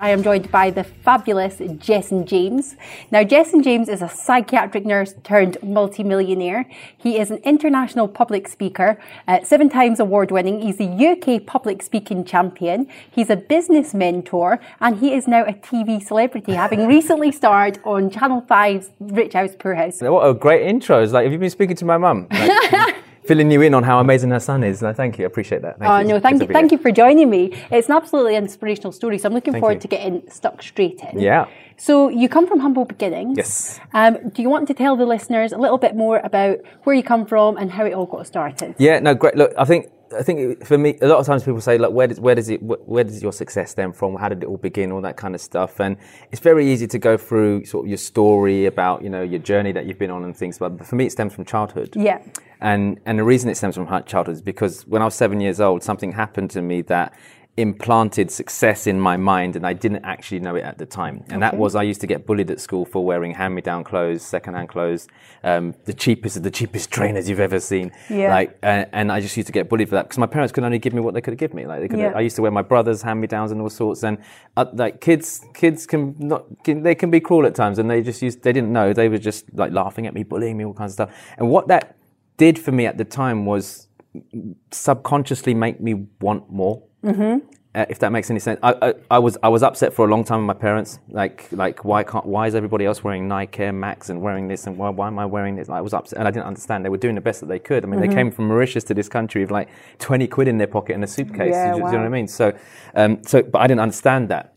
I am joined by the fabulous Jessen James. Now, Jessen James is a psychiatric nurse turned multimillionaire. He is an international public speaker, uh, seven times award winning. He's a UK public speaking champion. He's a business mentor, and he is now a TV celebrity, having recently starred on Channel 5's Rich House Poor House. What a great intro. It's like, have you been speaking to my mum? Like, filling you in on how amazing her son is. No, thank you. I appreciate that. Thank oh, you. no, thank you. Thank you for joining me. It's an absolutely inspirational story. So I'm looking Thank forward you. to getting stuck straight in. Yeah. So you come from humble beginnings. Yes. Um, do you want to tell the listeners a little bit more about where you come from and how it all got started? Yeah, no, great. Look, I think I think for me, a lot of times people say, like, where does where does it where does your success stem from? How did it all begin? All that kind of stuff, and it's very easy to go through sort of your story about you know your journey that you've been on and things. But for me, it stems from childhood. Yeah. And and the reason it stems from childhood is because when I was seven years old, something happened to me that implanted success in my mind, and I didn't actually know it at the time. And that was I used to get bullied at school for wearing hand-me-down clothes, second-hand clothes, um, the cheapest of the cheapest trainers you've ever seen. Yeah. Like, and, and I just used to get bullied for that because my parents could only give me what they could give me. Like, they could, Yeah. I used to wear my brother's hand-me-downs and all sorts. And uh, like kids, kids can not, can, they can be cruel at times, and they just used, they didn't know. They were just like laughing at me, bullying me, all kinds of stuff. And what that did for me at the time was subconsciously make me want more. Mm-hmm. Uh, if that makes any sense, I, I, I was I was upset for a long time with my parents. Like like why can't why is everybody else wearing Nike Air Max and wearing this and why, why am I wearing this? I was upset and I didn't understand. They were doing the best that they could. I mean, they came from Mauritius to this country with like twenty quid in their pocket and a suitcase. Yeah, do, you- do you know what I mean? So um, so but I didn't understand that.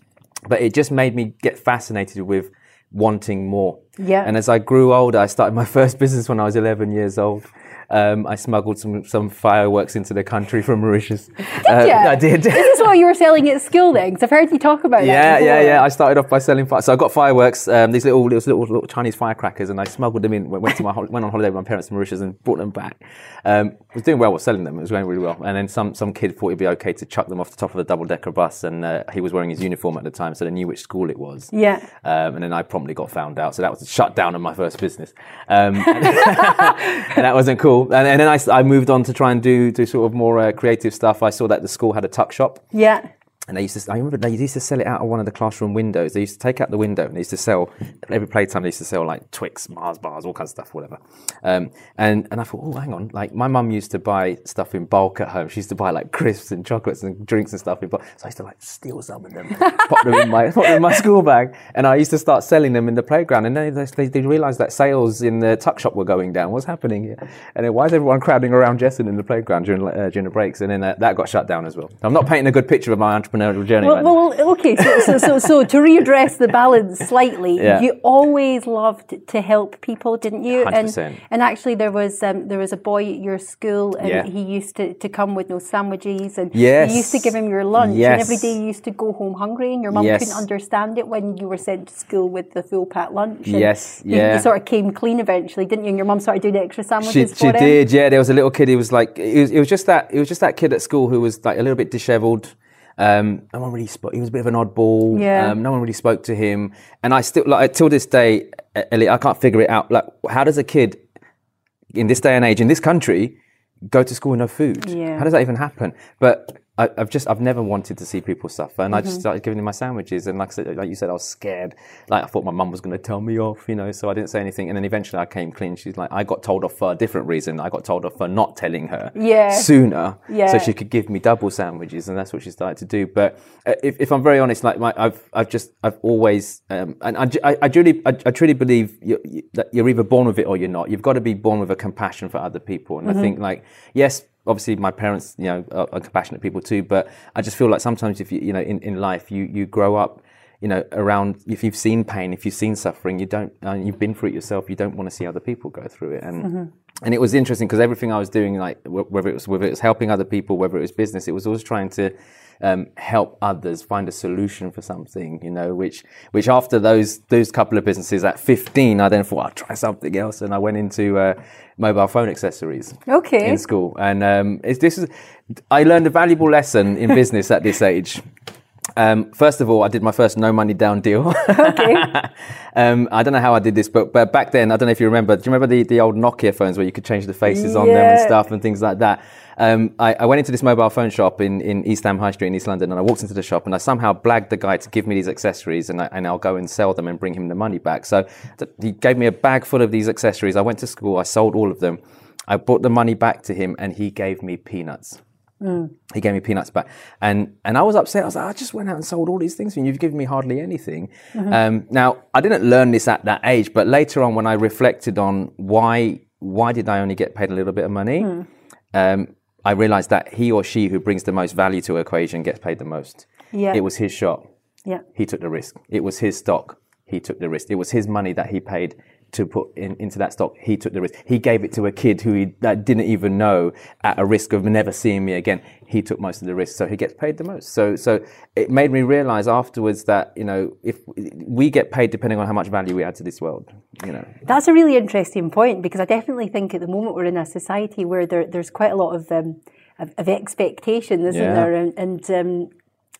But it just made me get fascinated with wanting more. Yeah. And as I grew older, I started my first business when I was 11 years old. Um, I smuggled some, some fireworks into the country from Mauritius. Did ya? I did. This is what you were selling at school then? I've heard you talk about Yeah, that. yeah, before. yeah. I started off by selling fire. So I got fireworks, um, these little, little, little, little Chinese firecrackers, and I smuggled them in. Went to my went on holiday with my parents in Mauritius and brought them back. Um, was doing well with selling them. It was going really well. And then some some kid thought it'd be okay to chuck them off the top of a double decker bus, and uh, he was wearing his uniform at the time, so they knew which school it was. Yeah. Um, and then I promptly got found out. So that was a shutdown of my first business. Um, and that wasn't cool. And, and then I moved on to try and do, do sort of more uh, creative stuff. I saw that the school had a tuck shop. Yeah. And they used to, I remember they used to sell it out of one of the classroom windows. They used to take out the window and they used to sell, every playtime they used to sell like Twix, Mars bars, all kinds of stuff, whatever. Um, and, and I thought, oh, hang on. Like my mum used to buy stuff in bulk at home. She used to buy like crisps and chocolates and drinks and stuff in bulk. So I used to like steal some of them, pop them in my, pop them in my school bag. And I used to start selling them in the playground. And then they, they, realized that sales in the tuck shop were going down. What's happening here? And then why is everyone crowding around Jessen in the playground during, uh, during the breaks? And then that got shut down as well. I'm not painting a good picture of my entrepreneurial journey. Well, right well, okay. So, so, so, so to readdress the balance slightly, Yeah. you always loved to help people, didn't you? And 100%. and actually, there was um, there was a boy at your school, and Yeah. he used to, to come with no sandwiches, and Yes. you used to give him your lunch, and every day you used to go home hungry, and your mum Yes. couldn't understand it when you were sent to school with the full pat lunch. and Yes, you- yeah. You, sort of came clean eventually, didn't you? And your mum started doing extra sandwiches she for him. did, yeah. There was a little kid. He was like, it was, it was just that, it was just that kid at school who was like a little bit dishevelled. Um, no one really spoke. He was a bit of an oddball. Yeah. Um, no one really spoke to him. And I still, like, till this day, Elliot, I can't figure it out. Like, how does a kid in this day and age in this country go to school with no food? Yeah. How does that even happen? But I, I've just, I've never wanted to see people suffer, and I Mm-hmm. just started giving them my sandwiches. And like I said, like you said, I was scared. Like I thought my mum was going to tell me off, you know. So I didn't say anything. And then eventually I came clean. She's like, I got told off for a different reason. I got told off for not telling her Yeah. sooner, Yeah. so she could give me double sandwiches, and that's what she started to do. But uh, if, if I'm very honest, like my, I've, I've just, I've always, um, and I, I, I truly, I, I truly believe you, you, that you're either born with it or you're not. You've got to be born with a compassion for other people, and I think like, yes. Obviously, my parents, you know, are, are compassionate people too. But I just feel like sometimes, if you, you know, in, in life, you you grow up, you know, around. If you've seen pain, if you've seen suffering, you don't, and you've been through it yourself. You don't want to see other people go through it. And mm-hmm. and it was interesting because everything I was doing, like whether it was whether it was helping other people, whether it was business, it was always trying to um, help others find a solution for something. You know, which which after those those couple of businesses at 15, I then thought I'll try something else, and I went into uh, mobile phone accessories Okay. in school. And um, it's, this is I learned a valuable lesson in business at this age. Um, first of all, I did my first no money down deal. Okay. um, I don't know how I did this, but, but back then, I don't know if you remember. Do you remember the, the old Nokia phones where you could change the faces on them and stuff and things like that? Um, I, I, went into this mobile phone shop in, in East Ham High Street in East London, and I walked into the shop, and I somehow blagged the guy to give me these accessories, and, I, and I'll go and sell them and bring him the money back. So th- he gave me a bag full of these accessories. I went to school, I sold all of them. I brought the money back to him, and he gave me peanuts. Mm. He gave me peanuts back, and and I was upset. I was like, I just went out and sold all these things and you've given me hardly anything. Mm-hmm. Um, now I didn't learn this at that age, but later on, when I reflected on why why did I only get paid a little bit of money, mm. um, I realized that he or she who brings the most value to an equation gets paid the most. Yeah. It was his shot. Yeah. He took the risk. It was his stock. He took the risk. It was his money that he paid to put in, into that stock. He took the risk. He gave it to a kid who he that didn't even know at a risk of never seeing me again. He took most of the risk, so he gets paid the most. So, so it made me realize afterwards that you know if we get paid depending on how much value we add to this world, you know. That's a really interesting point because I definitely think at the moment we're in a society where there, there's quite a lot of um, of, of expectation, isn't yeah. there? And, and um,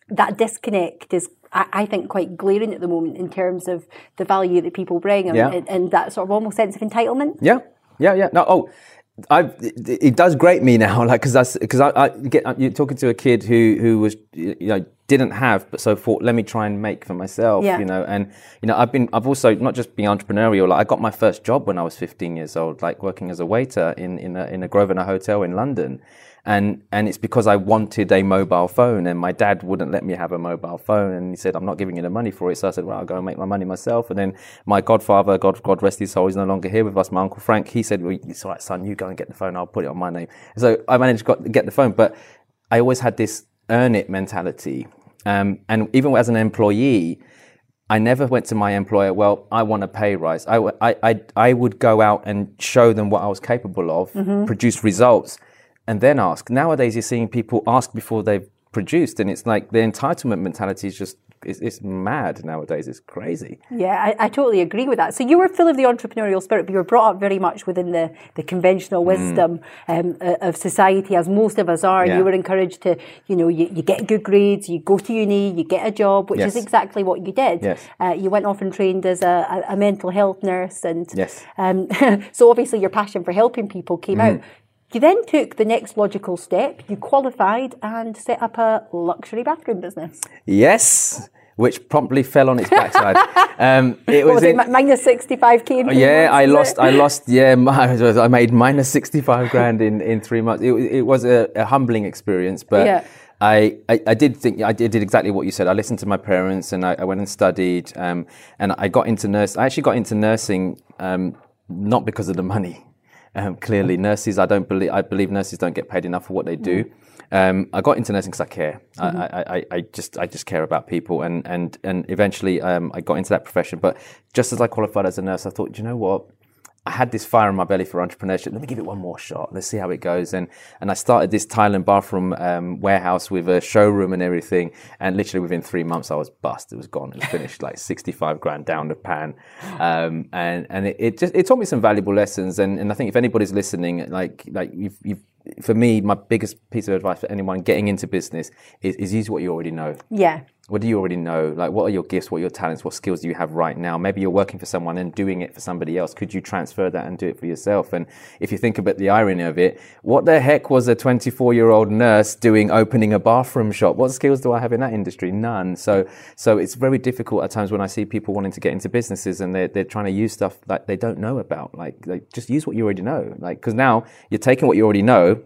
that disconnect is I, think, quite glaring at the moment in terms of the value that people bring and, yeah. and, that sort of almost sense of entitlement. Yeah, yeah, yeah. No, oh, I it, it does grate me now, like because because I, I, get uh, you're talking to a kid who who was you know didn't have, but so thought let me try and make for myself, yeah. you know, and you know I've been I've also not just been entrepreneurial. Like I got my first job when I was 15 years old, like working as a waiter in in a, in a Grosvenor hotel in London, and and it's because I wanted a mobile phone, and my dad wouldn't let me have a mobile phone, and he said, "I'm not giving you the money for it." So I said, "Well, I'll go and make my money myself." And then my godfather, God God rest his soul, he's no longer here with us. My uncle Frank, he said, "Well, it's all right, son. You go and get the phone. I'll put it on my name." So I managed to get the phone, but I always had this earn it mentality, um, and even as an employee. I never went to my employer, well, I want a pay rise. I, I, I, I would go out and show them what I was capable of, mm-hmm. produce results and then ask. Nowadays, you're seeing people ask before they've produced, and it's like the entitlement mentality is just it's, it's mad nowadays. It's crazy. Yeah, I, I, totally agree with that. So you were full of the entrepreneurial spirit, but you were brought up very much within the, the conventional mm. wisdom mm. um, of society, as most of us are. Yeah. You were encouraged to, you know, you, you, get good grades, you go to uni, you get a job, which yes. is exactly what you did. Yes. Uh, you went off and trained as a, a, a mental health nurse, and yes. Um, so obviously your passion for helping people came mm. out. You then took the next logical step. You qualified and set up a luxury bathroom business. Yes, which promptly fell on its backside. um, it was, was in, minus sixty five k. Yeah, I lost. It? I lost. Yeah, I made minus sixty five grand in, in three months. It, it was a, a, humbling experience, but. Yeah. I, I, I, did think I did, did, exactly what you said. I listened to my parents and I, I went and studied, um, and I got into nurse. I actually got into nursing um, not because of the money. Um, clearly, nurses, I don't believe, I believe nurses don't get paid enough for what they do. Mm. Um, I got into nursing because I care. Mm-hmm. I, I, I, just, I just care about people, and and and eventually, um, I got into that profession. But just as I qualified as a nurse, I thought, you know what? I had this fire in my belly for entrepreneurship. Let me give it one more shot. Let's see how it goes. And and I started this Thailand bathroom um, warehouse with a showroom and everything. And literally within three months, I was bust. It was gone. It was finished. like sixty five grand down the pan. Um, and and it, it, just it taught me some valuable lessons. And and I think if anybody's listening, like like you've, you've for me, my biggest piece of advice for anyone getting into business is, is use what you already know. Yeah what do you already know? Like, what are your gifts? What are your talents? What skills do you have right now? Maybe you're working for someone and doing it for somebody else. Could you transfer that and do it for yourself? And if you think about the irony of it, what the heck was a 24 year old nurse doing opening a bathroom shop? What skills do I have in that industry? None. So, so it's very difficult at times when I see people wanting to get into businesses and they're, they're trying to use stuff that they don't know about. Like, like just use what you already know. Like, cause now you're taking what you already know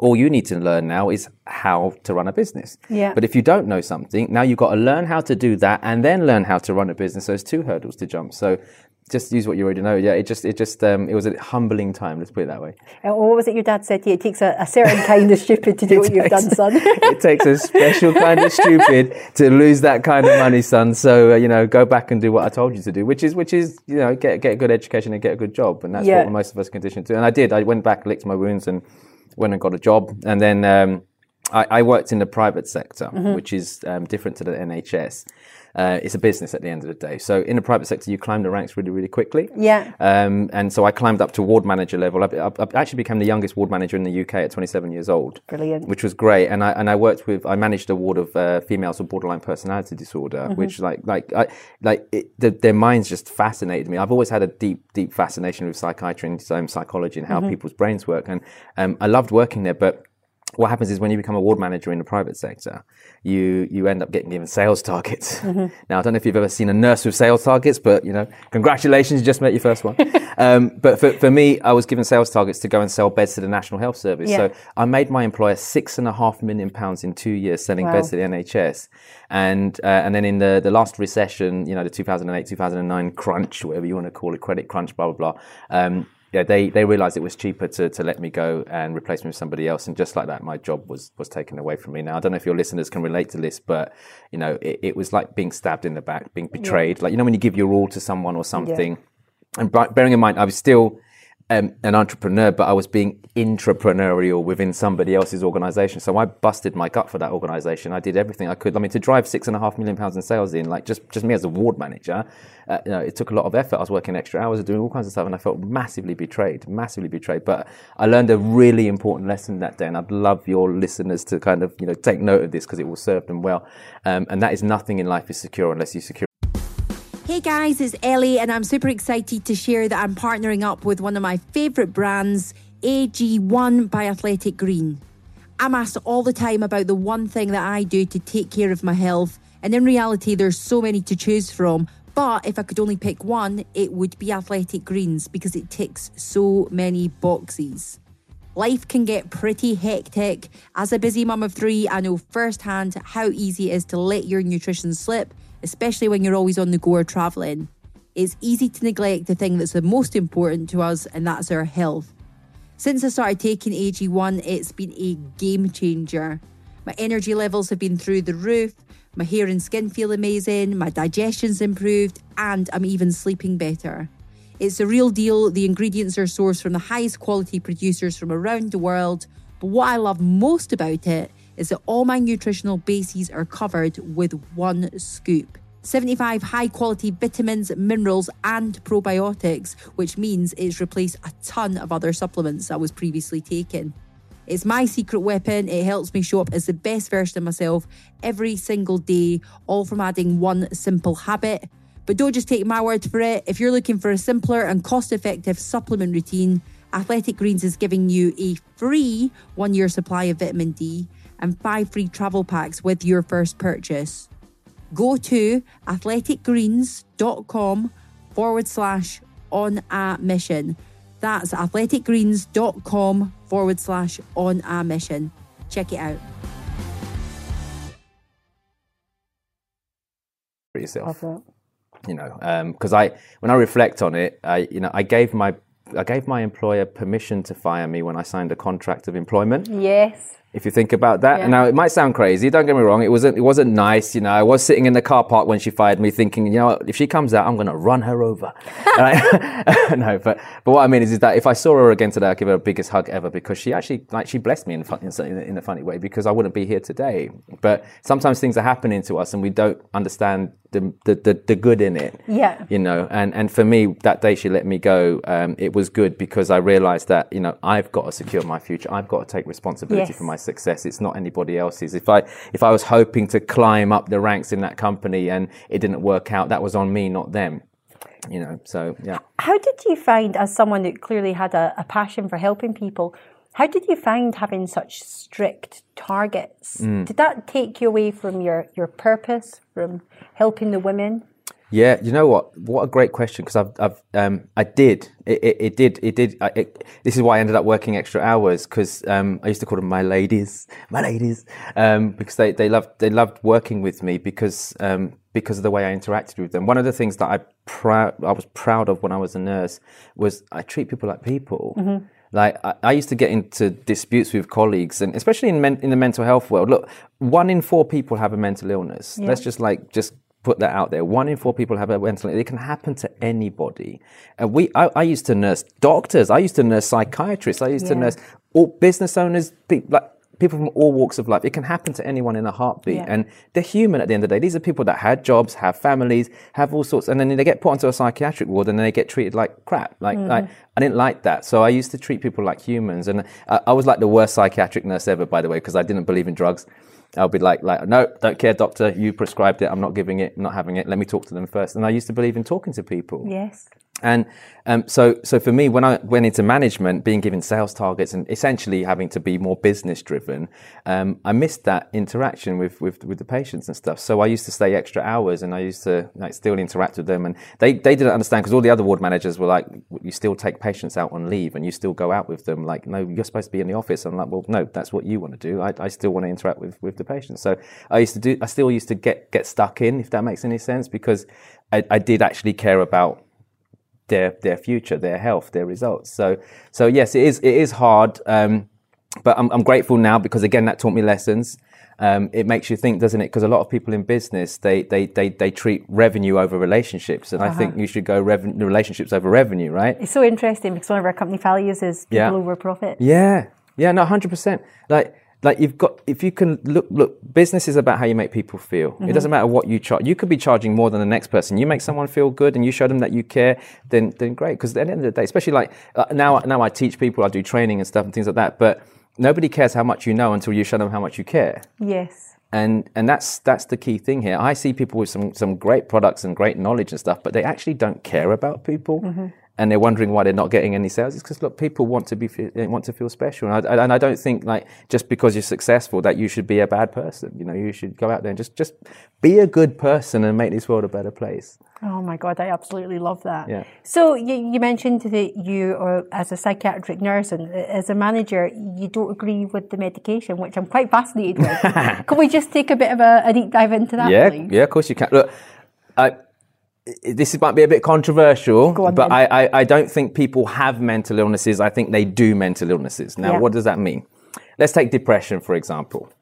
all you need to learn now is how to run a business. Yeah. But if you don't know something, now you've got to learn how to do that and then learn how to run a business. So there's two hurdles to jump. So just use what you already know. Yeah, it just, it just, um, it was a humbling time. Let's put it that way. Uh, what was it your dad said to you? It takes a, a certain kind of stupid to do what you've done, son. it takes a special kind of stupid to lose that kind of money, son. So uh, you know, go back and do what I told you to do, which is, which is, you know, get get a good education and get a good job, and that's yeah. what most of us conditioned to. And I did. I went back, licked my wounds, and went and got a job, and then um, I, I, worked in the private sector, mm-hmm. which is um, different to the NHS. Uh, it's a business at the end of the day. So in the private sector, you climb the ranks really, really quickly. Yeah. Um, and so I climbed up to ward manager level. I, I, I, actually became the youngest ward manager in the UK at 27 years old. Brilliant. Which was great. And I and I worked with I managed a ward of uh, females with borderline personality disorder, mm-hmm. which like like I, like it, the, their minds just fascinated me. I've always had a deep deep fascination with psychiatry and psychology and how mm-hmm. people's brains work, and um, I loved working there, but what happens is when you become a ward manager in the private sector, you you end up getting given sales targets. Mm-hmm. Now I don't know if you've ever seen a nurse with sales targets, but you know, congratulations, you just met your first one. um, but for, for me, I was given sales targets to go and sell beds to the National Health Service. Yeah. So I made my employer six and a half million pounds in two years selling wow. beds to the NHS, and uh, and then in the the last recession, you know, the 2008 2009 crunch, whatever you want to call it, credit crunch, blah blah blah. Um, yeah, they, they realized it was cheaper to, to let me go and replace me with somebody else. And just like that, my job was, was taken away from me. Now, I don't know if your listeners can relate to this, but, you know, it, it was like being stabbed in the back, being betrayed. Yeah. Like, you know, when you give your all to someone or something. Yeah. And bearing in mind, I was still um, an entrepreneur, but I was being intrapreneurial within somebody else's organization. So I busted my gut for that organization. I did everything I could. I mean, to drive six and a half million pounds in sales in, like just, just me as a ward manager, uh, you know, it took a lot of effort. I was working extra hours, doing all kinds of stuff, and I felt massively betrayed, massively betrayed. But I learned a really important lesson that day, and I'd love your listeners to kind of, you know, take note of this because it will serve them well. Um, and that is nothing in life is secure unless you secure Hey guys, it's Ellie, and I'm super excited to share that I'm partnering up with one of my favourite brands, AG1 by Athletic Green. I'm asked all the time about the one thing that I do to take care of my health, and in reality, there's so many to choose from. But if I could only pick one, it would be Athletic Greens because it ticks so many boxes. Life can get pretty hectic. As a busy mum of three, I know firsthand how easy it is to let your nutrition slip especially when you're always on the go or travelling. It's easy to neglect the thing that's the most important to us, and that's our health. Since I started taking AG1, it's been a game changer. My energy levels have been through the roof, my hair and skin feel amazing, my digestion's improved, and I'm even sleeping better. It's a real deal. The ingredients are sourced from the highest quality producers from around the world. But what I love most about it is that all my nutritional bases are covered with one scoop. 75 high quality vitamins, minerals, and probiotics, which means it's replaced a ton of other supplements I was previously taking. It's my secret weapon. It helps me show up as the best version of myself every single day, all from adding one simple habit. But don't just take my word for it. If you're looking for a simpler and cost effective supplement routine, Athletic Greens is giving you a free one year supply of vitamin D and five free travel packs with your first purchase. Go to athleticgreens.com forward slash on a mission. That's athleticgreens.com forward slash on a mission. Check it out. For yourself. You know, because um, I, when I reflect on it, I, you know, I gave my, I gave my employer permission to fire me when I signed a contract of employment. Yes if you think about that. Yeah. Now it might sound crazy. Don't get me wrong. It wasn't. It wasn't nice. You know, I was sitting in the car park when she fired me, thinking, you know, if she comes out, I'm going to run her over. no, but but what I mean is, is that if I saw her again today, I'd give her the biggest hug ever because she actually like she blessed me in, fun, in, in a funny way because I wouldn't be here today. But sometimes things are happening to us and we don't understand the, the, the, good in it. Yeah. You know, and, and for me, that day she let me go, um, it was good because I realized that, you know, I've got to secure my future. I've got to take responsibility yes. for my success. It's not anybody else's. If I, if I was hoping to climb up the ranks in that company and it didn't work out, that was on me, not them you know so yeah how did you find as someone that clearly had a, a passion for helping people how did you find having such strict targets? Mm. Did that take you away from your, your purpose, from helping the women? Yeah, you know what? What a great question because I've, I've, um, I did. It, it, it did. It did. It, this is why I ended up working extra hours because um, I used to call them my ladies, my ladies, um, because they, they loved they loved working with me because um, because of the way I interacted with them. One of the things that I proud I was proud of when I was a nurse was I treat people like people. Mm-hmm. Like I, I, used to get into disputes with colleagues, and especially in men, in the mental health world. Look, one in four people have a mental illness. Yeah. Let's just like just put that out there. One in four people have a mental illness. It can happen to anybody. And we, I, I used to nurse doctors. I used to nurse psychiatrists. I used yeah. to nurse all business owners. People, like people from all walks of life. It can happen to anyone in a heartbeat. Yeah. And they're human at the end of the day. These are people that had jobs, have families, have all sorts, and then they get put onto a psychiatric ward and then they get treated like crap. Like, mm. like I didn't like that. So I used to treat people like humans. And I, I was like the worst psychiatric nurse ever, by the way, because I didn't believe in drugs. I'll be like, like, no, don't care, doctor. You prescribed it. I'm not giving it. I'm not having it. Let me talk to them first. And I used to believe in talking to people. Yes. And um, so, so for me, when I went into management, being given sales targets and essentially having to be more business driven, um, I missed that interaction with, with, with the patients and stuff. So I used to stay extra hours and I used to like still interact with them. And they, they didn't understand because all the other ward managers were like, you still take patients out on leave and you still go out with them. Like, no, you're supposed to be in the office. I'm like, well, no, that's what you want to do. I, I still want to interact with, with the patients. So I used to do, I still used to get, get stuck in, if that makes any sense, because I, I did actually care about their their future, their health, their results. So so yes, it is it is hard, um, but I'm, I'm grateful now because again that taught me lessons. Um, it makes you think, doesn't it? Because a lot of people in business they they they, they treat revenue over relationships, and uh-huh. I think you should go reven- relationships over revenue, right? It's so interesting because one of our company values is people yeah. over profit. Yeah, yeah, no, hundred percent. Like like you've got if you can look look business is about how you make people feel. Mm-hmm. it doesn't matter what you charge you could be charging more than the next person. You make someone feel good and you show them that you care then then great. Because at the end of the day especially like uh, now now i teach people i do training and stuff and things like that but nobody cares how much you know until you show them how much you care. Yes. And and that's that's the key thing here. I see people with some some great products and great knowledge and stuff but they actually don't care about people. Mm-hmm and they're wondering why they're not getting any sales. It's because look, people want to be want to feel special, and I, and I don't think like just because you're successful that you should be a bad person. You know, you should go out there and just just be a good person and make this world a better place. Oh my God, I absolutely love that. Yeah. So you, you mentioned that you, are as a psychiatric nurse and uh, as a manager, you don't agree with the medication, which I'm quite fascinated with. can we just take a bit of a, a deep dive into that? Yeah, please? yeah, of course you can. Look, I this might be a bit controversial, on, but I, I, I, don't think people have mental illnesses. I think they do mental illnesses. Now, yeah. what does that mean? Let's take depression, for example.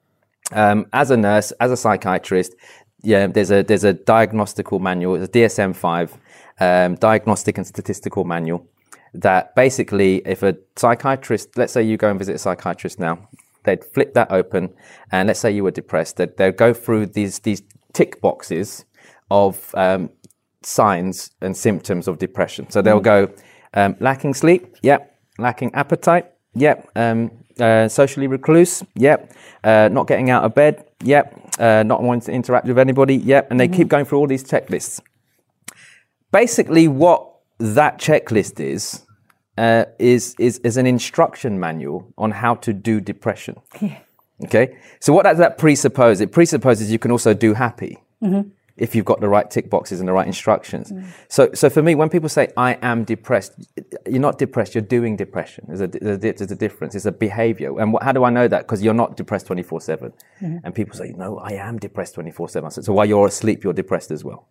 Um, as a nurse, as a psychiatrist, yeah, there's a there's a diagnostical manual, it's a DSM-5 um, diagnostic and statistical manual that basically, if a psychiatrist, let's say you go and visit a psychiatrist now, they'd flip that open, and let's say you were depressed, they'd, they'd go through these these tick boxes of um, signs and symptoms of depression. So they'll go um, lacking sleep, yep, lacking appetite, yep, um, uh, socially recluse, yep, uh, not getting out of bed, yep, uh, not wanting to interact with anybody, yep, and they mm-hmm. keep going through all these checklists. Basically, what that checklist is, uh, is, is, is an instruction manual on how to do depression. Yeah. Okay, so what does that presuppose? It presupposes you can also do happy. Mm-hmm if you've got the right tick boxes and the right instructions. Mm. So, so for me, when people say I am depressed, you're not depressed. You're doing depression. There's a, there's a difference. It's a behavior. And what, how do I know that? Because you're not depressed 24 seven. Mm-hmm. And people say, no, I am depressed 24 seven. So while you're asleep, you're depressed as well.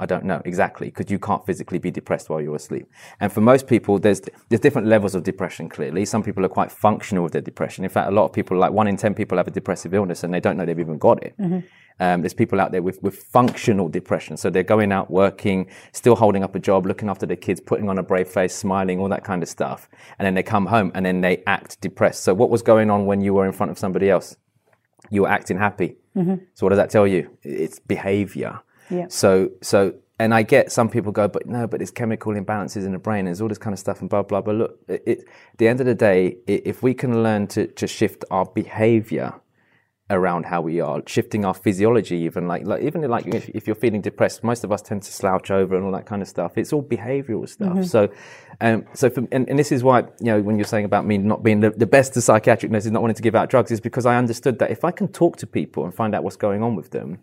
I don't know exactly because you can't physically be depressed while you're asleep. And for most people, there's there's different levels of depression. Clearly, some people are quite functional with their depression. In fact, a lot of people, like one in ten people, have a depressive illness and they don't know they've even got it. Mm-hmm. Um, there's people out there with, with functional depression. So they're going out working, still holding up a job, looking after their kids, putting on a brave face, smiling, all that kind of stuff. And then they come home and then they act depressed. So what was going on when you were in front of somebody else? You were acting happy. Mm-hmm. So what does that tell you? It's behavior. Yeah. So, so, and I get some people go, but no, but there's chemical imbalances in the brain, there's all this kind of stuff, and blah blah blah. Look, it, it, at the end of the day, it, if we can learn to to shift our behavior around how we are, shifting our physiology, even like, like even like if, if, you're feeling depressed, most of us tend to slouch over and all that kind of stuff. It's all behavioural stuff. Mm-hmm. So, um, so for, and, and, this is why you know when you're saying about me not being the, the best of psychiatric nurses, not wanting to give out drugs, is because I understood that if I can talk to people and find out what's going on with them,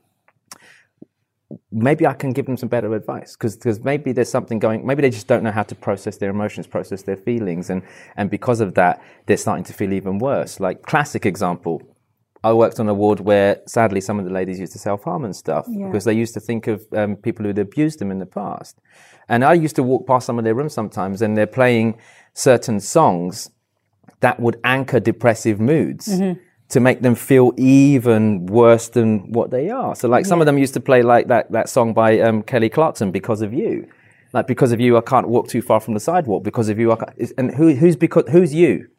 maybe I can give them some better advice because maybe there's something going. Maybe they just don't know how to process their emotions, process their feelings, and and because of that, they're starting to feel even worse. Like classic example. I worked on a ward where sadly some of the ladies used to self harm and stuff yeah. because they used to think of um, people who'd abused them in the past. And I used to walk past some of their rooms sometimes and they're playing certain songs that would anchor depressive moods. Mm-hmm to make them feel even worse than what they are. So, like, yeah. some of them used to play like that, that song by um, Kelly Clarkson, Because of You. Like, because of you, I can't walk too far from the sidewalk. Because of you, I can't. And who, who's, because, who's you?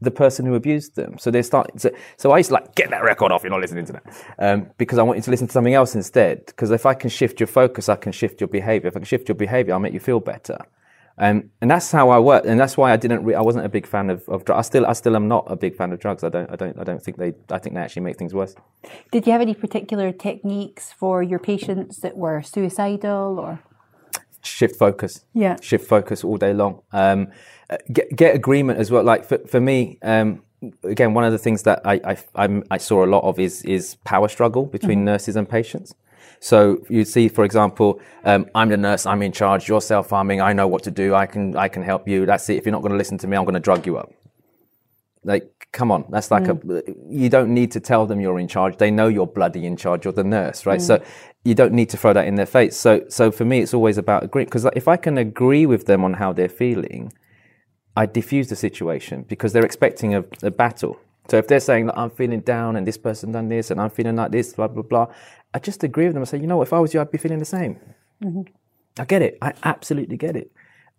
The person who abused them. So they start. So, so I used to like get that record off. You're not listening to that um, because I want you to listen to something else instead. Because if I can shift your focus, I can shift your behavior. If I can shift your behavior, I'll make you feel better. Um, and that's how I work, and that's why I didn't. Re- I wasn't a big fan of, of drugs. I still, I still am not a big fan of drugs. I don't, I don't, I don't think they. I think they actually make things worse. Did you have any particular techniques for your patients that were suicidal, or? shift focus. Yeah. Shift focus all day long. Um, uh, get, get agreement as well. Like for, for me, um, again, one of the things that I, I, I'm, I saw a lot of is, is power struggle between nurses and patients. So you see, for example, um, I'm the nurse, I'm in charge, you're self-harming, I know what to do, I can, I can help you. That's it. If you're not going to listen to me, I'm going to drug you up. Like, come on, that's like a, you don't need to tell them you're in charge. They know you're bloody in charge, you're the nurse, right? So you don't need to throw that in their face. So, so for me, it's always about agreeing, because if I can agree with them on how they're feeling, I diffuse the situation because they're expecting a, a battle. So if they're saying that I'm feeling down and this person done this and I'm feeling like this, blah blah blah, I just agree with them. I say, you know, if I was you, I'd be feeling the same. Mm-hmm. I get it. I absolutely get it.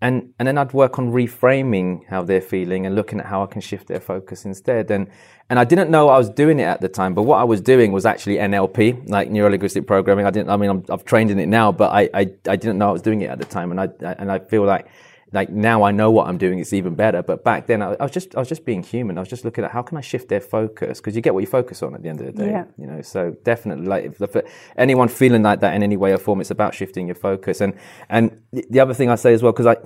And and then I'd work on reframing how they're feeling and looking at how I can shift their focus instead. And and I didn't know I was doing it at the time, but what I was doing was actually NLP, like neuro linguistic programming. I didn't. I mean, I'm, I've trained in it now, but I, I I didn't know I was doing it at the time. And I and I feel like like now I know what I'm doing. It's even better. But back then I, I was just I was just being human. I was just looking at how can I shift their focus because you get what you focus on at the end of the day. Yeah. You know, so definitely like if, if anyone feeling like that in any way or form, it's about shifting your focus. And and the- the other thing I say as well because I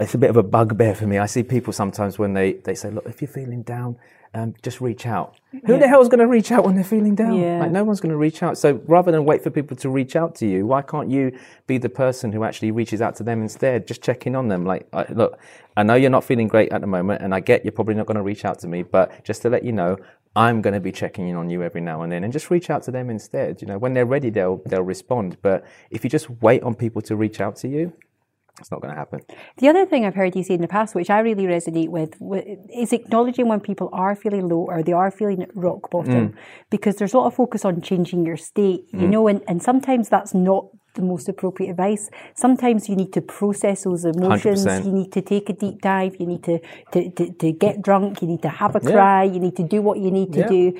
it's a bit of a bugbear for me. I see people sometimes when they, they say, look, if you're feeling down, um, just reach out. Who the hell's going to reach out when they're feeling down? Yeah. Like, no one's going to reach out. So rather than wait for people to reach out to you, why can't you be the person who actually reaches out to them instead? Just checking on them. Like, I, look, I know you're not feeling great at the moment, and I get you're probably not going to reach out to me, but just to let you know, I'm going to be checking in on you every now and then, and just reach out to them instead. You know, when they're ready, they'll they'll respond. But if you just wait on people to reach out to you, it's not going to happen. The other thing I've heard you say in the past, which I really resonate with, is acknowledging when people are feeling low or they are feeling at rock bottom, mm. because there's a lot of focus on changing your state, you mm. know, and, and sometimes that's not the most appropriate advice. Sometimes you need to process those emotions. 100%. You need to take a deep dive. You need to, to, to, to get drunk. You need to have a cry. You need to do what you need to Yeah. do.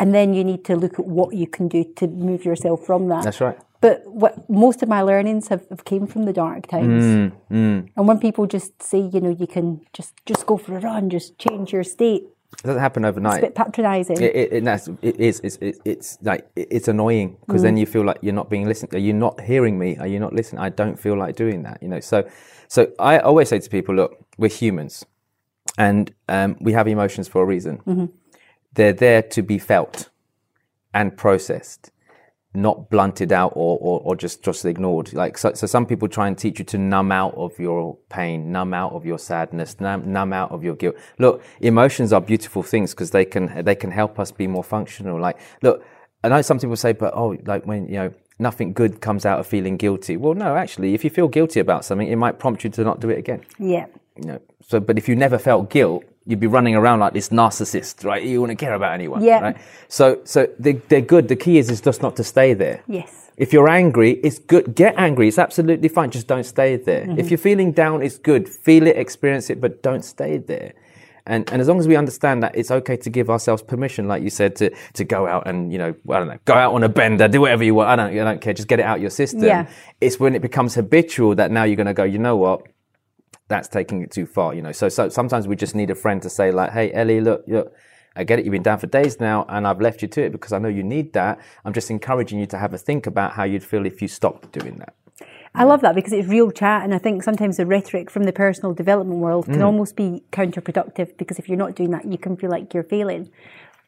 And then you need to look at what you can do to move yourself from that. That's right. But what most of my learnings have, have came from the dark times. Mm, And when people just say, you know, you can just just go for a run, just change your state, It doesn't happen overnight. it's a bit patronising. It, it, it, it is. It's, it, it's like it- it's annoying because then you feel like you're not being listened. Are you not hearing me? Are you not listening? I don't feel like doing that. You know. So, so I always say to people, look, we're humans, and um, we have emotions for a reason. They're there to be felt and processed, not blunted out or, or, or just just ignored. Like so, so, some people try and teach you to numb out of your pain, numb out of your sadness, numb, numb out of your guilt. Look, emotions are beautiful things because they can they can help us be more functional. Like, look, I know some people say, but oh, like when you know. Nothing good comes out of feeling guilty. Well, no, actually, if you feel guilty about something, it might prompt you to not do it again yeah. you know so but if you never felt guilt you'd be running around like this narcissist right you wouldn't care about anyone Yeah. right so so they, they're good the key is is just not to stay there Yes. if you're angry it's good get angry it's absolutely fine just don't stay there mm-hmm. if you're feeling down it's good feel it experience it but don't stay there and, and as long as we understand that it's okay to give ourselves permission, like you said, to, to go out and, you know, I don't know, go out on a bender, do whatever you want. I don't, I don't care. Just get it out your system. Yeah. It's when it becomes habitual that now you're going to go, you know what? That's taking it too far, you know. So, so sometimes we just need a friend to say, like, "Hey, Ellie, look, look, I get it. You've been down for days now, and I've left you to it because I know you need that. I'm just encouraging you to have a think about how you'd feel if you stopped doing that." I love that because it's real chat, and I think sometimes the rhetoric from the personal development world Mm. can almost be counterproductive because if you're not doing that, you can feel like you're failing.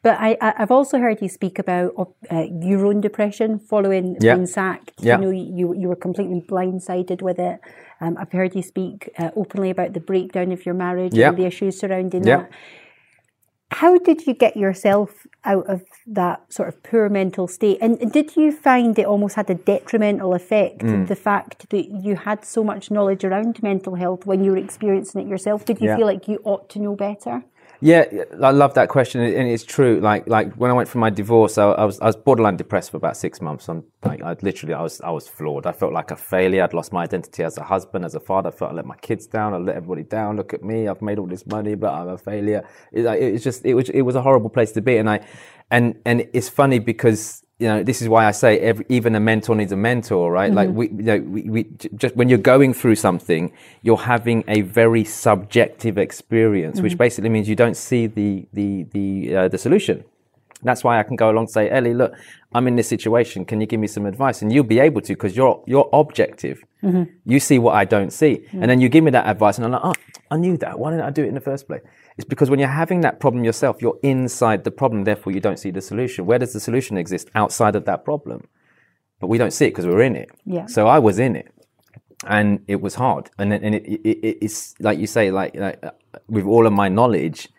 But I, I've also heard you speak about uh, your own depression following Yeah. being sacked. Yeah. You know, you you were completely blindsided with it. Um, I've heard you speak uh, openly about the breakdown of your marriage Yeah. and the issues surrounding Yeah. that. How did you get yourself out of that sort of poor mental state? And did you find it almost had a detrimental effect, Mm. the fact that you had so much knowledge around mental health when you were experiencing it yourself? Did you Yeah. feel like you ought to know better? Yeah, I love that question, and it's true. Like, like when I went for my divorce, I, I was I was borderline depressed for about six months. On like, I literally, I was I was floored. I felt like a failure. I'd lost my identity as a husband, as a father. I felt I let my kids down. I let everybody down. Look at me. I've made all this money, but I'm a failure. It, like, it was just it was it was a horrible place to be. And I, and and it's funny because you know this is why I say every, even a mentor needs a mentor, right? Like we, you know, we, we just when you're going through something, you're having a very subjective experience, which basically means you don't see the the the uh, the solution. That's why I can go along and say, Ellie, look, I'm in this situation. Can you give me some advice? And you'll be able to because you're you're objective. Mm-hmm. You see what I don't see, mm-hmm. and then you give me that advice, and I'm like, oh, I knew that. Why didn't I do it in the first place? It's because when you're having that problem yourself, you're inside the problem. Therefore, you don't see the solution. Where does the solution exist outside of that problem? But we don't see it because we're in it. Yeah. So I was in it, and it was hard. And and it, it, it, it's like you say, like, like with all of my knowledge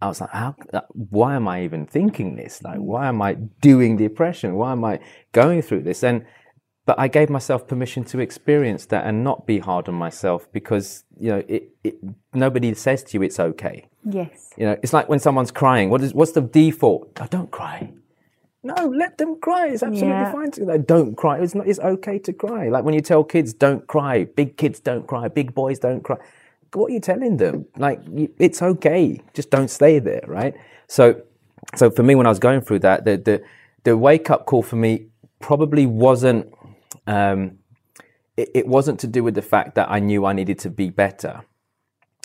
I was like, how, uh, why am I even thinking this? Like, why am I doing depression? Why am I going through this? And, but I gave myself permission to experience that and not be hard on myself because, you know, it, it, nobody says to you it's okay. Yes. You know, it's like when someone's crying. What is, what's the default? Oh, don't cry. No, let them cry. It's absolutely yeah. fine to don't cry. It's not. It's okay to cry. Like when you tell kids, don't cry. Big kids don't cry. Big boys don't cry what are you telling them? Like, it's okay. Just don't stay there, right? So, so for me, when I was going through that, the the, the wake up call for me probably wasn't. Um, it, it wasn't to do with the fact that I knew I needed to be better.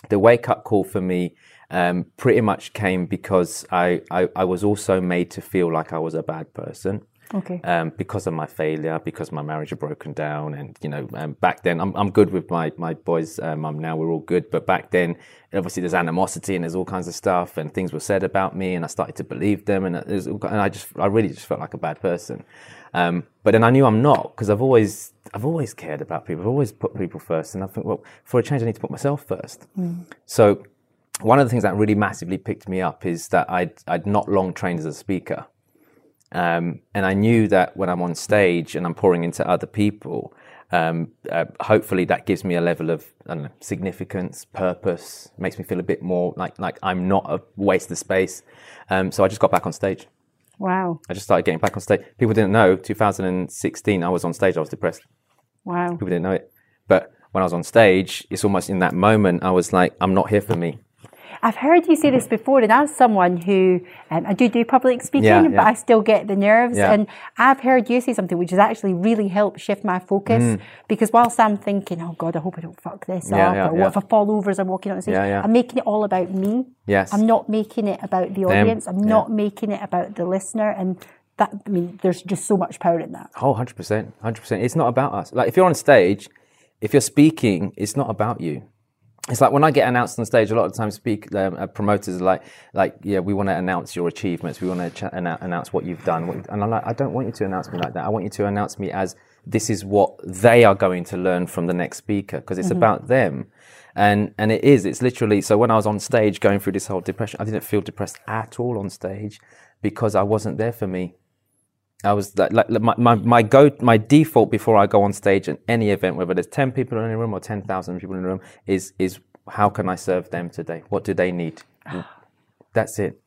The wake up call for me um, pretty much came because I, I, I was also made to feel like I was a bad person. Okay. Um, because of my failure, because my marriage had broken down, and you know, um, back then I'm I'm good with my my boys' uh, mum now. We're all good, but back then, obviously, there's animosity and there's all kinds of stuff, and things were said about me, and I started to believe them, and, and I just I really just felt like a bad person. Um, but then I knew I'm not because I've always I've always cared about people. I've always put people first, and I think, well, for a change, I need to put myself first. Mm. So. One of the things that really massively picked me up is that I'd, I'd not long trained as a speaker. Um, and I knew that when I'm on stage and I'm pouring into other people, um, uh, hopefully that gives me a level of know, significance, purpose, makes me feel a bit more like like I'm not a waste of space. Um, so I just got back on stage. Wow! I just started getting back on stage. People didn't know. 2016, I was on stage. I was depressed. Wow! People didn't know it, but when I was on stage, it's almost in that moment I was like, I'm not here for me. I've heard you say this before, and as someone who um, I do do public speaking, yeah, yeah. but I still get the nerves. Yeah. And I've heard you say something which has actually really helped shift my focus. Mm. Because whilst I'm thinking, oh God, I hope I don't fuck this up, or what if I fall over as I'm walking on stage, I'm making it all about me. Yes. I'm not making it about the audience. Them. I'm not making it about the listener. And that, I mean, there's just so much power in that. Oh, 100%. 100%. It's not about us. Like if you're on stage, if you're speaking, it's not about you it's like when I get announced on stage, a lot of times speak um, uh, promoters are like, like, yeah, we want to announce your achievements. We want to ch- announce what you've done. What you've, and I'm like, I don't want you to announce me like that. I want you to announce me as this is what they are going to learn from the next speaker because it's mm-hmm. about them. And, and it is, it's literally, so when I was on stage going through this whole depression, I didn't feel depressed at all on stage because I wasn't there for me. I was like, like my, my, my go my default before I go on stage in any event, whether there's ten people in a room or ten thousand people in a room, is is how can I serve them today? What do they need? That's it.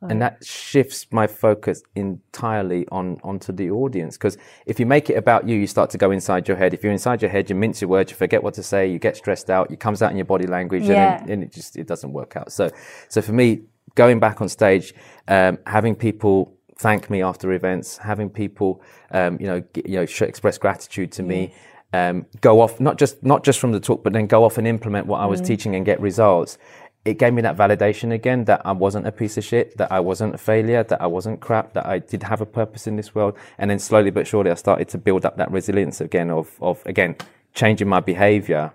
And that shifts my focus entirely on onto the audience. Because if you make it about you, you start to go inside your head. If you're inside your head, you mince your words, you forget what to say, you get stressed out, it comes out in your body language, yeah. and, and, it just it doesn't work out. So, so for me, going back on stage, um, having people thank me after events, having people, um, you know, you know, express gratitude to me, um, go off not just not just from the talk, but then go off and implement what I was mm. teaching and get results. It gave me that validation again that I wasn't a piece of shit, that I wasn't a failure, that I wasn't crap, that I did have a purpose in this world. And then slowly but surely, I started to build up that resilience again of of again changing my behavior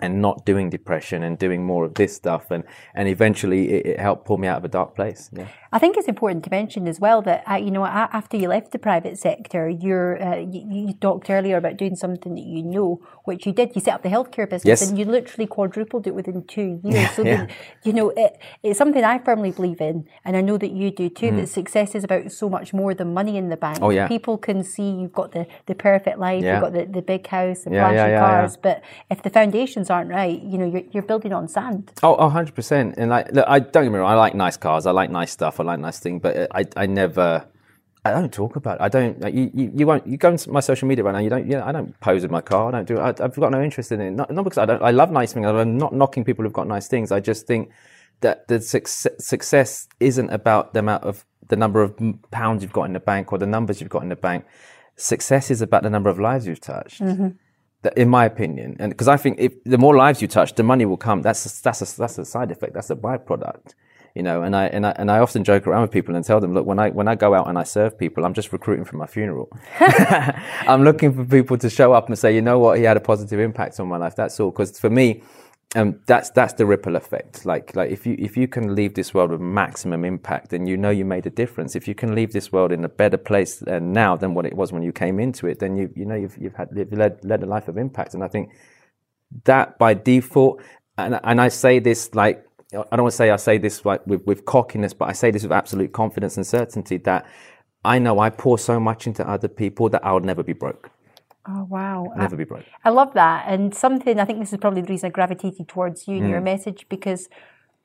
and not doing depression and doing more of this stuff. And and eventually it, it, helped pull me out of a dark place. Yeah. I think it's important to mention as well that uh, you know after you left the private sector you're uh, you, you, talked earlier about doing something that you know which you did you set up the healthcare business yes. and you literally quadrupled it within two years yeah, so yeah. That, you know it, it's something I firmly believe in and I know that you do too mm. that success is about so much more than money in the bank oh, yeah. people can see you've got the, the perfect life yeah. you've got the, the big house the flashy cars but if the foundations aren't right, you know, you're, you're building on sand. Oh, 100%. And like, look, I don't get me wrong, I like nice cars, I like nice stuff, I like nice things, but I, I never, I don't talk about it. I don't, like, you, you, you, won't, you go into my social media right now, you don't, you know, I don't pose in my car, I don't do, I, have got no interest in it. Not, not because I don't, I love nice things, I'm not knocking people who've got nice things. I just think that the success, success isn't about the amount of, the number of pounds you've got in the bank or the numbers you've got in the bank. Success is about the number of lives you've touched. Mm-hmm in my opinion, and because I think if the more lives you touch, the money will come. That's a, that's a, that's a side effect. That's a byproduct. You know, and I, and I, and I often joke around with people and tell them, look, when I, when I go out and I serve people, I'm just recruiting for my funeral. I'm looking for people to show up and say, you know what, he had a positive impact on my life. That's all. Because for me, um, that's that's the ripple effect. Like like if you if you can leave this world with maximum impact, then you know you made a difference. If you can leave this world in a better place uh, now than what it was when you came into it, then you you know you've you've had you've led led a life of impact. And I think that by default, and and I say this like I don't want to say I say this like with, with cockiness, but I say this with absolute confidence and certainty that I know I pour so much into other people that I would never be broke. Oh wow! Never be broke. I love that, and something I think this is probably the reason I gravitated towards you and your Mm. message because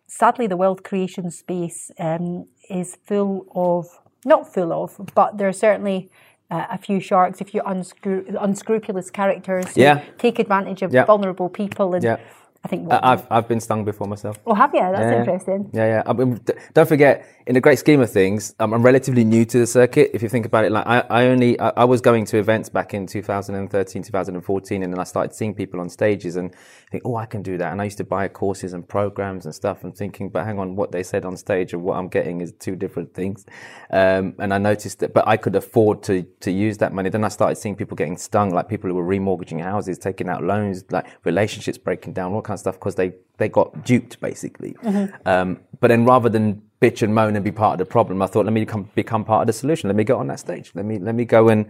sadly the wealth creation space um, is full of not full of, but there are certainly uh, a few sharks, a few unscru- unscrupulous characters who Yeah. take advantage of Yeah. vulnerable people, and Yeah. I think. What, I've I've been stung before myself. oh, have you? That's Yeah. interesting. Yeah, yeah. I mean, don't forget, in the great scheme of things, um, I'm relatively new to the circuit. If you think about it, like I, I only, I, I was going to events back in 2013, 2014, and then I started seeing people on stages and think, oh, I can do that. And I used to buy courses and programs and stuff and thinking, but hang on, what they said on stage and what I'm getting is two different things. Um, and I noticed that, but I could afford to, to use that money. Then I started seeing people getting stung, like people who were remortgaging houses, taking out loans, like relationships breaking down, all kind of stuff, because they, they got duped basically. Um, but then rather than bitch and moan and be part of the problem, I thought, let me become, become part of the solution. Let me get on that stage. Let me, let me go and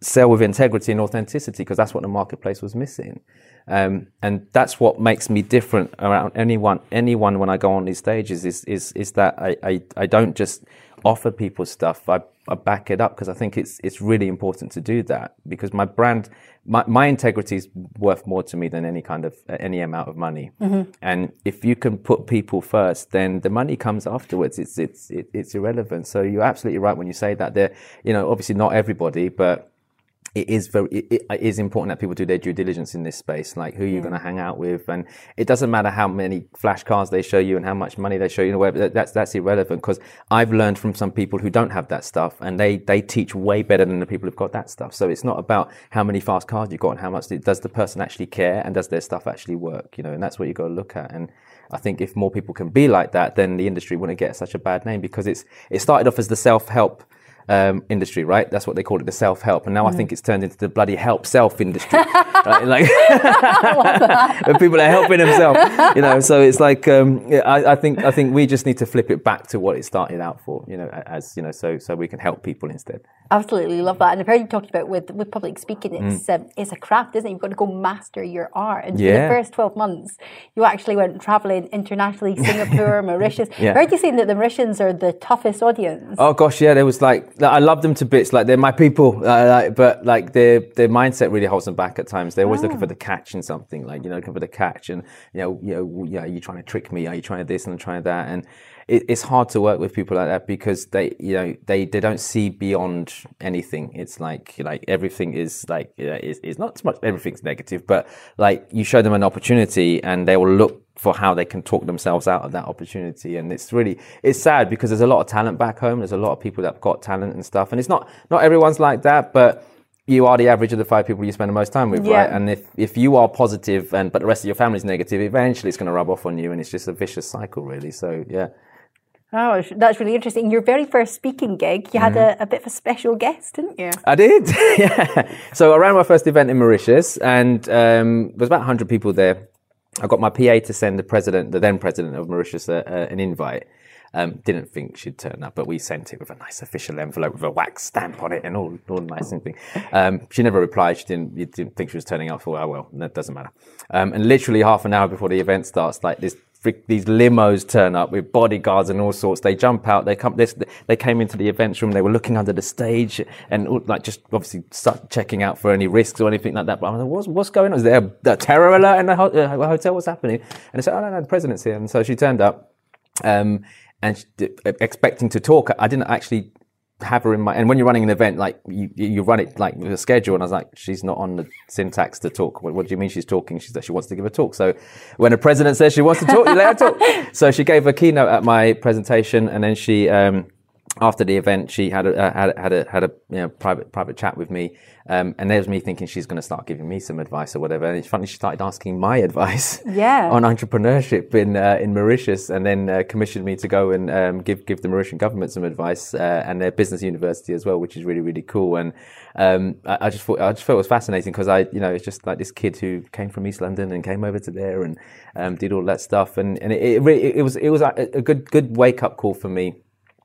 sell with integrity and authenticity because that's what the marketplace was missing. Um, and that's what makes me different around anyone, anyone when I go on these stages is, is, is that I, I, I don't just offer people stuff. I, I back it up because I think it's, it's really important to do that because my brand, my, my integrity is worth more to me than any kind of, any amount of money. Mm-hmm. And if you can put people first, then the money comes afterwards. It's, it's, it, it's irrelevant. So you're absolutely right when you say that there, you know, obviously not everybody, but it is very it, it is important that people do their due diligence in this space like who you're going to hang out with. And it doesn't matter how many flash cars they show you and how much money they show you way that's that's irrelevant because i've learned from some people who don't have that stuff and they they teach way better than the people who've got that stuff. So it's not about how many fast cars you've got and how much does the person actually care and does their stuff actually work you know and that's what you've got to look at. And I think if more people can be like that, then the industry wouldn't get such a bad name because it's it started off as the self-help um, industry, right? That's what they call it, the self-help, and now I think it's turned into the bloody help self industry, right? Like when people are helping themselves, you know. So it's like um, yeah, I, I think I think we just need to flip it back to what it started out for, you know, as you know, so so we can help people instead. Absolutely love that, and I've heard you talk about with with public speaking. Mm. It's um, it's a craft, isn't it? You've got to go master your art. And for the first twelve months, you actually went traveling internationally, Singapore, Mauritius. Yeah. I heard you saying that the Mauritians are the toughest audience. Oh gosh, yeah, there was like I love them to bits. Like they're my people, uh, like, but like their their mindset really holds them back at times. They're always looking for the catch in something, like you know, looking for the catch, and you know, you know, yeah, are you trying to trick me? Are you trying this and trying that? And it, it's hard to work with people like that because they, you know, they they don't see beyond anything. It's like like everything is like you know, is is not so much everything's negative, but like you show them an opportunity and they will look for how they can talk themselves out of that opportunity. And it's really, it's sad because there's a lot of talent back home. There's a lot of people that have got talent and stuff. And it's not, not everyone's like that, but you are the average of the five people you spend the most time with, Yeah. right? And if, if you are positive and, but the rest of your family's negative, eventually it's going to rub off on you and it's just a vicious cycle really. So yeah. Oh, that's really interesting. Your very first speaking gig, you had Mm-hmm. a, a bit of a special guest, didn't you? I did, yeah. So I ran my first event in Mauritius, and um, there was about 100 people there. I got my PA to send the president, the then president of Mauritius, uh, uh, an invite. Um, didn't think she'd turn up, but we sent it with a nice official envelope with a wax stamp on it and all, all nice and thing. Um, she never replied. She didn't, you didn't think she was turning up for. Oh well, that doesn't matter. Um, and literally half an hour before the event starts, like this these limos turn up with bodyguards and all sorts. They jump out. They come. This, they came into the events room. They were looking under the stage and like just obviously start checking out for any risks or anything like that. But I was like, what's, what's going on? Is there a, terror alert in the ho- uh, hotel? What's happening? And they said, oh no, no, the president's here. And so she turned up, um, and she, expecting to talk. I didn't actually have her in my and when you're running an event like you you run it like with a schedule and I was like she's not on the syntax to talk. What, what do you mean she's talking? She said she wants to give a talk. So when a president says she wants to talk you let her talk. So she gave a keynote at my presentation and then she um after the event, she had a uh, had, had a had a you know, private private chat with me, um, and there's me thinking she's going to start giving me some advice or whatever. And it's funny, she started asking my advice Yeah. on entrepreneurship in uh, in Mauritius, and then uh, commissioned me to go and um, give give the Mauritian government some advice uh, and their business university as well, which is really really cool. And um, I, I just thought I just felt it was fascinating because I you know it's just like this kid who came from East London and came over to there and um, did all that stuff, and and it, it really it was it was a, a good good wake up call for me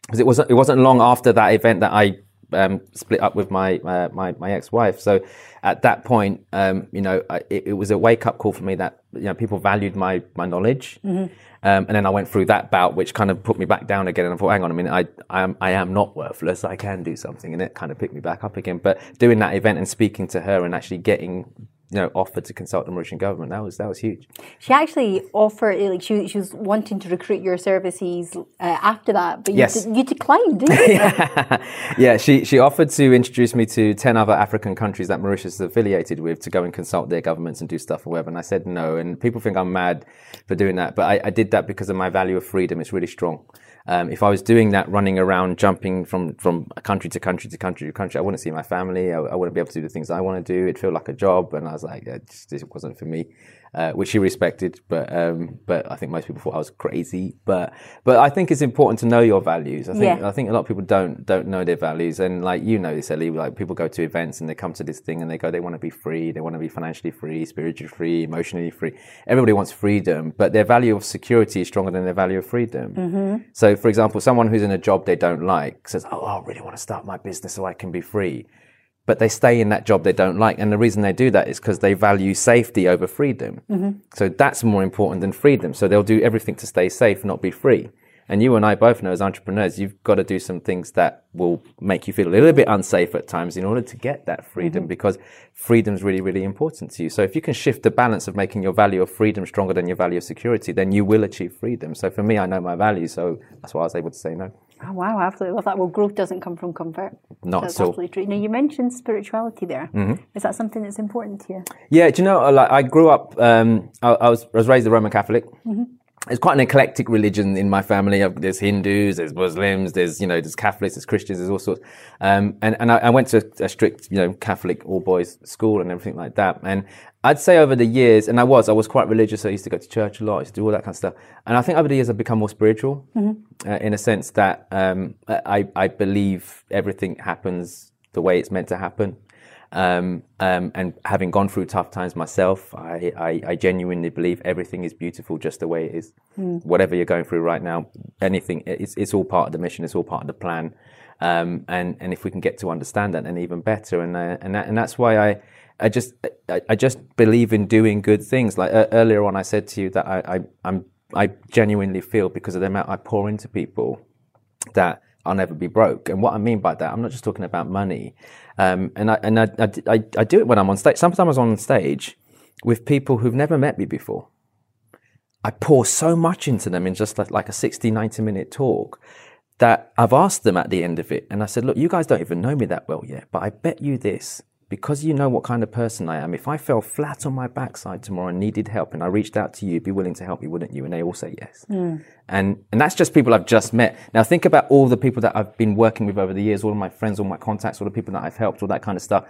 because it wasn't it wasn't long after that event that I um, split up with my uh, my my ex wife. So at that point, um, you know, I, it, it, was a wake up call for me that you know people valued my my knowledge. Mm-hmm. Um, and then I went through that bout, which kind of put me back down again. And I thought, hang on a minute, I, I am I am not worthless. I can do something, and it kind of picked me back up again. But doing that event and speaking to her and actually getting you know, offered to consult the Mauritian government. That was that was huge. She actually offered, like she, she was wanting to recruit your services uh, after that, but you, Yes. de- you declined, didn't you? yeah, she she offered to introduce me to ten other African countries that Mauritius is affiliated with to go and consult their governments and do stuff or whatever. And I said no. And people think I'm mad for doing that, but I, I did that because of my value of freedom. It's really strong. Um, if I was doing that, running around, jumping from from country to country to country to country, I wouldn't see my family. I, I wouldn't be able to do the things I want to do. It'd feel like a job, and I was like, it just it wasn't for me. Uh, which she respected, but um, but I think most people thought I was crazy. But but I think it's important to know your values. I think Yeah. I think a lot of people don't don't know their values, and like you know this, Ellie. Like people go to events and they come to this thing and they go, they want to be free, they want to be financially free, spiritually free, emotionally free. Everybody wants freedom, but their value of security is stronger than their value of freedom. So, for example, someone who's in a job they don't like says, "Oh, I really want to start my business so I can be free." But they stay in that job they don't like, and the reason they do that is because they value safety over freedom. Mm-hmm. So that's more important than freedom. So they'll do everything to stay safe, not be free. And you and I both know as entrepreneurs, you've got to do some things that will make you feel a little bit unsafe at times in order to get that freedom mm-hmm. because freedom is really, really important to you. So if you can shift the balance of making your value of freedom stronger than your value of security, then you will achieve freedom. So for me, I know my value. So that's why I was able to say no. Oh, wow, I absolutely love that. Well, growth doesn't come from comfort. Not That's at all. absolutely true. Now, you mentioned spirituality there. Is Mm-hmm. that something that's important to you? Yeah, do you know? Like, I grew up. Um, I, I was I was raised a Roman Catholic. It's quite an eclectic religion in my family. There's Hindus, there's Muslims, there's you know, there's Catholics, there's Christians, there's all sorts. Um, and and I, I went to a strict you know Catholic all boys school and everything like that. And I'd say over the years, and I was I was quite religious. I used to go to church a lot. I used to do all that kind of stuff. And I think over the years I've become more spiritual, uh, in a sense that um, I I believe everything happens the way it's meant to happen. Um, um, and having gone through tough times myself, I, I, I genuinely believe everything is beautiful just the way it is. Whatever you're going through right now, anything, it's, it's all part of the mission, it's all part of the plan. Um, and, and if we can get to understand that, then even better. And, uh, and, that, and that's why I, I just, I, I just believe in doing good things. Like uh, earlier on, I said to you that I, I, I'm, I genuinely feel because of the amount I pour into people that I'll never be broke. And what I mean by that, I'm not just talking about money. Um, and I, and I, I, I, do it when I'm on stage. Sometimes I'm on stage with people who've never met me before. I pour so much into them in just like, like a 60, 90 minute talk that I've asked them at the end of it. And I said, look, you guys don't even know me that well yet, but I bet you this. Because you know what kind of person I am, if I fell flat on my backside tomorrow and needed help and I reached out to you, be willing to help me, wouldn't you? And they all say yes. Hmm. And, and that's just people I've just met. Now think about all the people that I've been working with over the years, all of my friends, all my contacts, all the people that I've helped, all that kind of stuff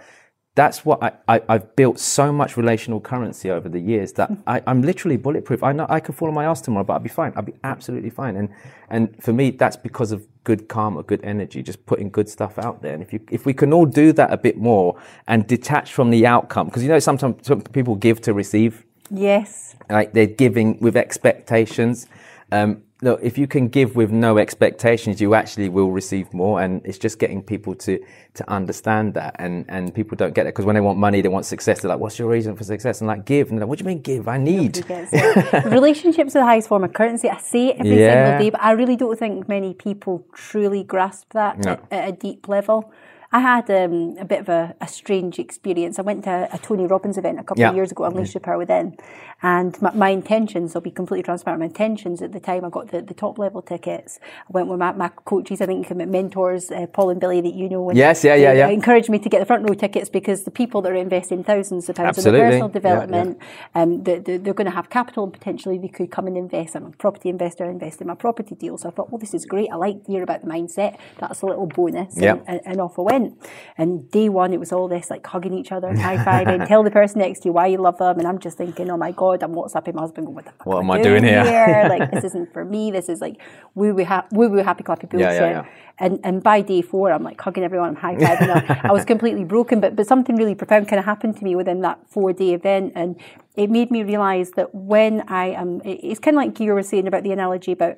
that's what I, I, I've built so much relational currency over the years that I, I'm literally bulletproof. I know I could fall on my ass tomorrow, but I'll be fine. I'll be absolutely fine. And and for me, that's because of good karma, good energy, just putting good stuff out there. And if you if we can all do that a bit more and detach from the outcome, because you know sometimes some people give to receive Yes. like they're giving with expectations. Um, look, if you can give with no expectations, you actually will receive more. And it's just getting people to to understand that. And and people don't get it because when they want money, they want success. They're like, "What's your reason for success?" And like, give. And they're like, "What do you mean give? I need." Relationships are the highest form of currency. I say it every Yeah. single day, but I really don't think many people truly grasp that No. at, at a deep level. I had um, a bit of a, a, strange experience. I went to a Tony Robbins event a couple yeah. of years ago, Unleash the Power Within, and my, my, intentions, I'll be completely transparent, my intentions at the time I got the, the top level tickets. I went with my, my coaches, I think my mentors, uh, Paul and Billy that you know. And yes, yeah, yeah, yeah. encouraged me to get the front row tickets because the people that are investing thousands of pounds Absolutely. in their personal development, yeah, yeah. Um, they, they, they're going to have capital and potentially they could come and invest. I'm a property investor, I invest in my property deals. So I thought, well, this is great. I like to hear about the mindset. That's a little bonus. And, and, and off I went. And day one, it was all this like hugging each other, high fiving, tell the person next to you why you love them. And I'm just thinking, oh my God, I'm WhatsApping my husband, what the fuck What am I doing, here? here? like, this isn't for me. This is like woo woo, ha- woo woo happy clappy bullshit. Yeah, yeah, yeah. And, and by day four, I'm like hugging everyone, I'm high fiving. I was completely broken, but, but something really profound kind of happened to me within that four day event. And it made me realize that when I am, it's kind of like you were saying about the analogy about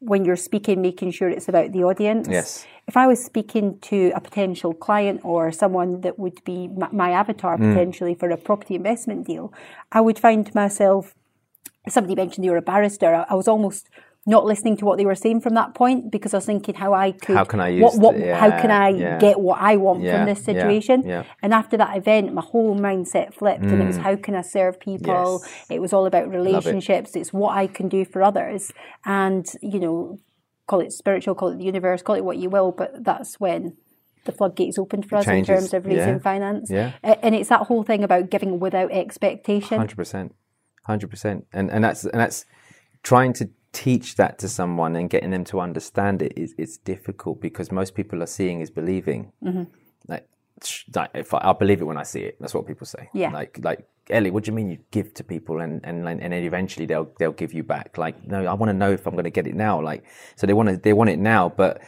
when you're speaking, making sure it's about the audience. Yes. If I was speaking to a potential client or someone that would be my avatar mm. potentially for a property investment deal, I would find myself. Somebody mentioned you're a barrister. I was almost not listening to what they were saying from that point because I was thinking how I could, how can I use, what, what the, yeah, how can I yeah. get what I want yeah, from this situation? And after that event, my whole mindset flipped, mm. and it was mm. how can I serve people? Yes. It was all about relationships. It. It's what I can do for others, and you know, call it spiritual, call it the universe, call it what you will, but that's when the floodgates opened for us in terms of raising finance. Yeah. And it's that whole thing about giving without expectation. Hundred percent, hundred percent, and and that's and that's trying to teach that to someone and getting them to understand it is it's difficult because most people are seeing is believing. Mm-hmm. Like, like if I, will believe it when I see it. That's what people say. Yeah. Like like Ellie, what do you mean you give to people and and and then eventually they'll they'll give you back? Like no, I want to know if I'm going to get it now. Like so they want to they want it now, but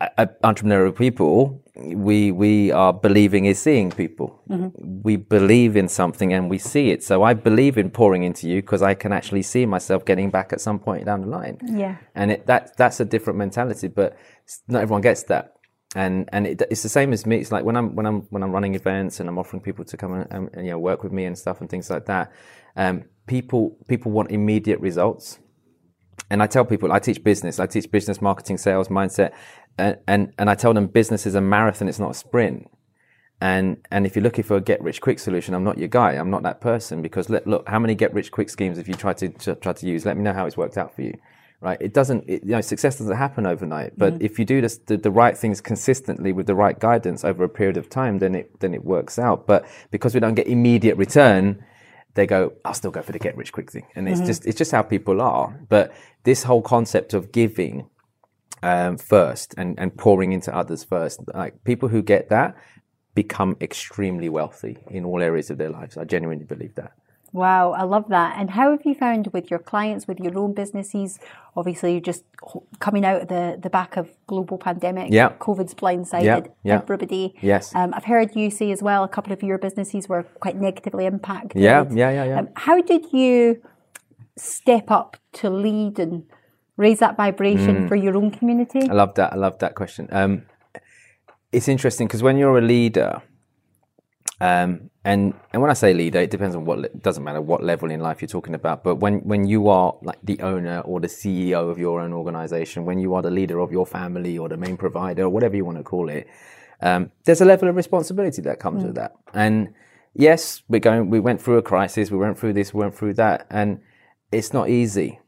entrepreneurial people, we we are believing is seeing people. Mm-hmm. We believe in something and we see it. So I believe in pouring into you because I can actually see myself getting back at some point down the line. Yeah, and it, that that's a different mentality, but not everyone gets that. And and it, it's the same as me. It's like when I'm when I'm when I'm running events and I'm offering people to come and, and, and you know work with me and stuff and things like that. Um, people people want immediate results and I tell people, I teach business, I teach business, marketing, sales, mindset, and, and, and I tell them business is a marathon, it's not a sprint. And, and if you're looking for a get rich quick solution, I'm not your guy. I'm not that person because let, look, how many get rich quick schemes have you tried to, to, try to use? Let me know how it's worked out for you. Right. It doesn't, it, you know, success doesn't happen overnight, but mm-hmm. if you do this, the, the right things consistently with the right guidance over a period of time, then it, then it works out. But because we don't get immediate return, they go, I'll still go for the get rich quick thing. And it's mm-hmm. just, it's just how people are. But this whole concept of giving um, first and, and pouring into others first, like people who get that become extremely wealthy in all areas of their lives. I genuinely believe that. Wow, I love that. And how have you found with your clients, with your own businesses? Obviously, you're just coming out of the, the back of global pandemic. Yeah. COVID's blindsided yeah. everybody. Yes. Um, I've heard you say as well a couple of your businesses were quite negatively impacted. Yeah, yeah, yeah, yeah. Um, how did you step up to lead and raise that vibration mm. for your own community? I love that. I love that question. Um, it's interesting because when you're a leader, um, and and when I say leader, it depends on what it doesn't matter what level in life you're talking about. But when when you are like the owner or the CEO of your own organization, when you are the leader of your family or the main provider or whatever you want to call it, um, there's a level of responsibility that comes mm. with that. And yes, we're going. We went through a crisis. We went through this. We went through that, and it's not easy.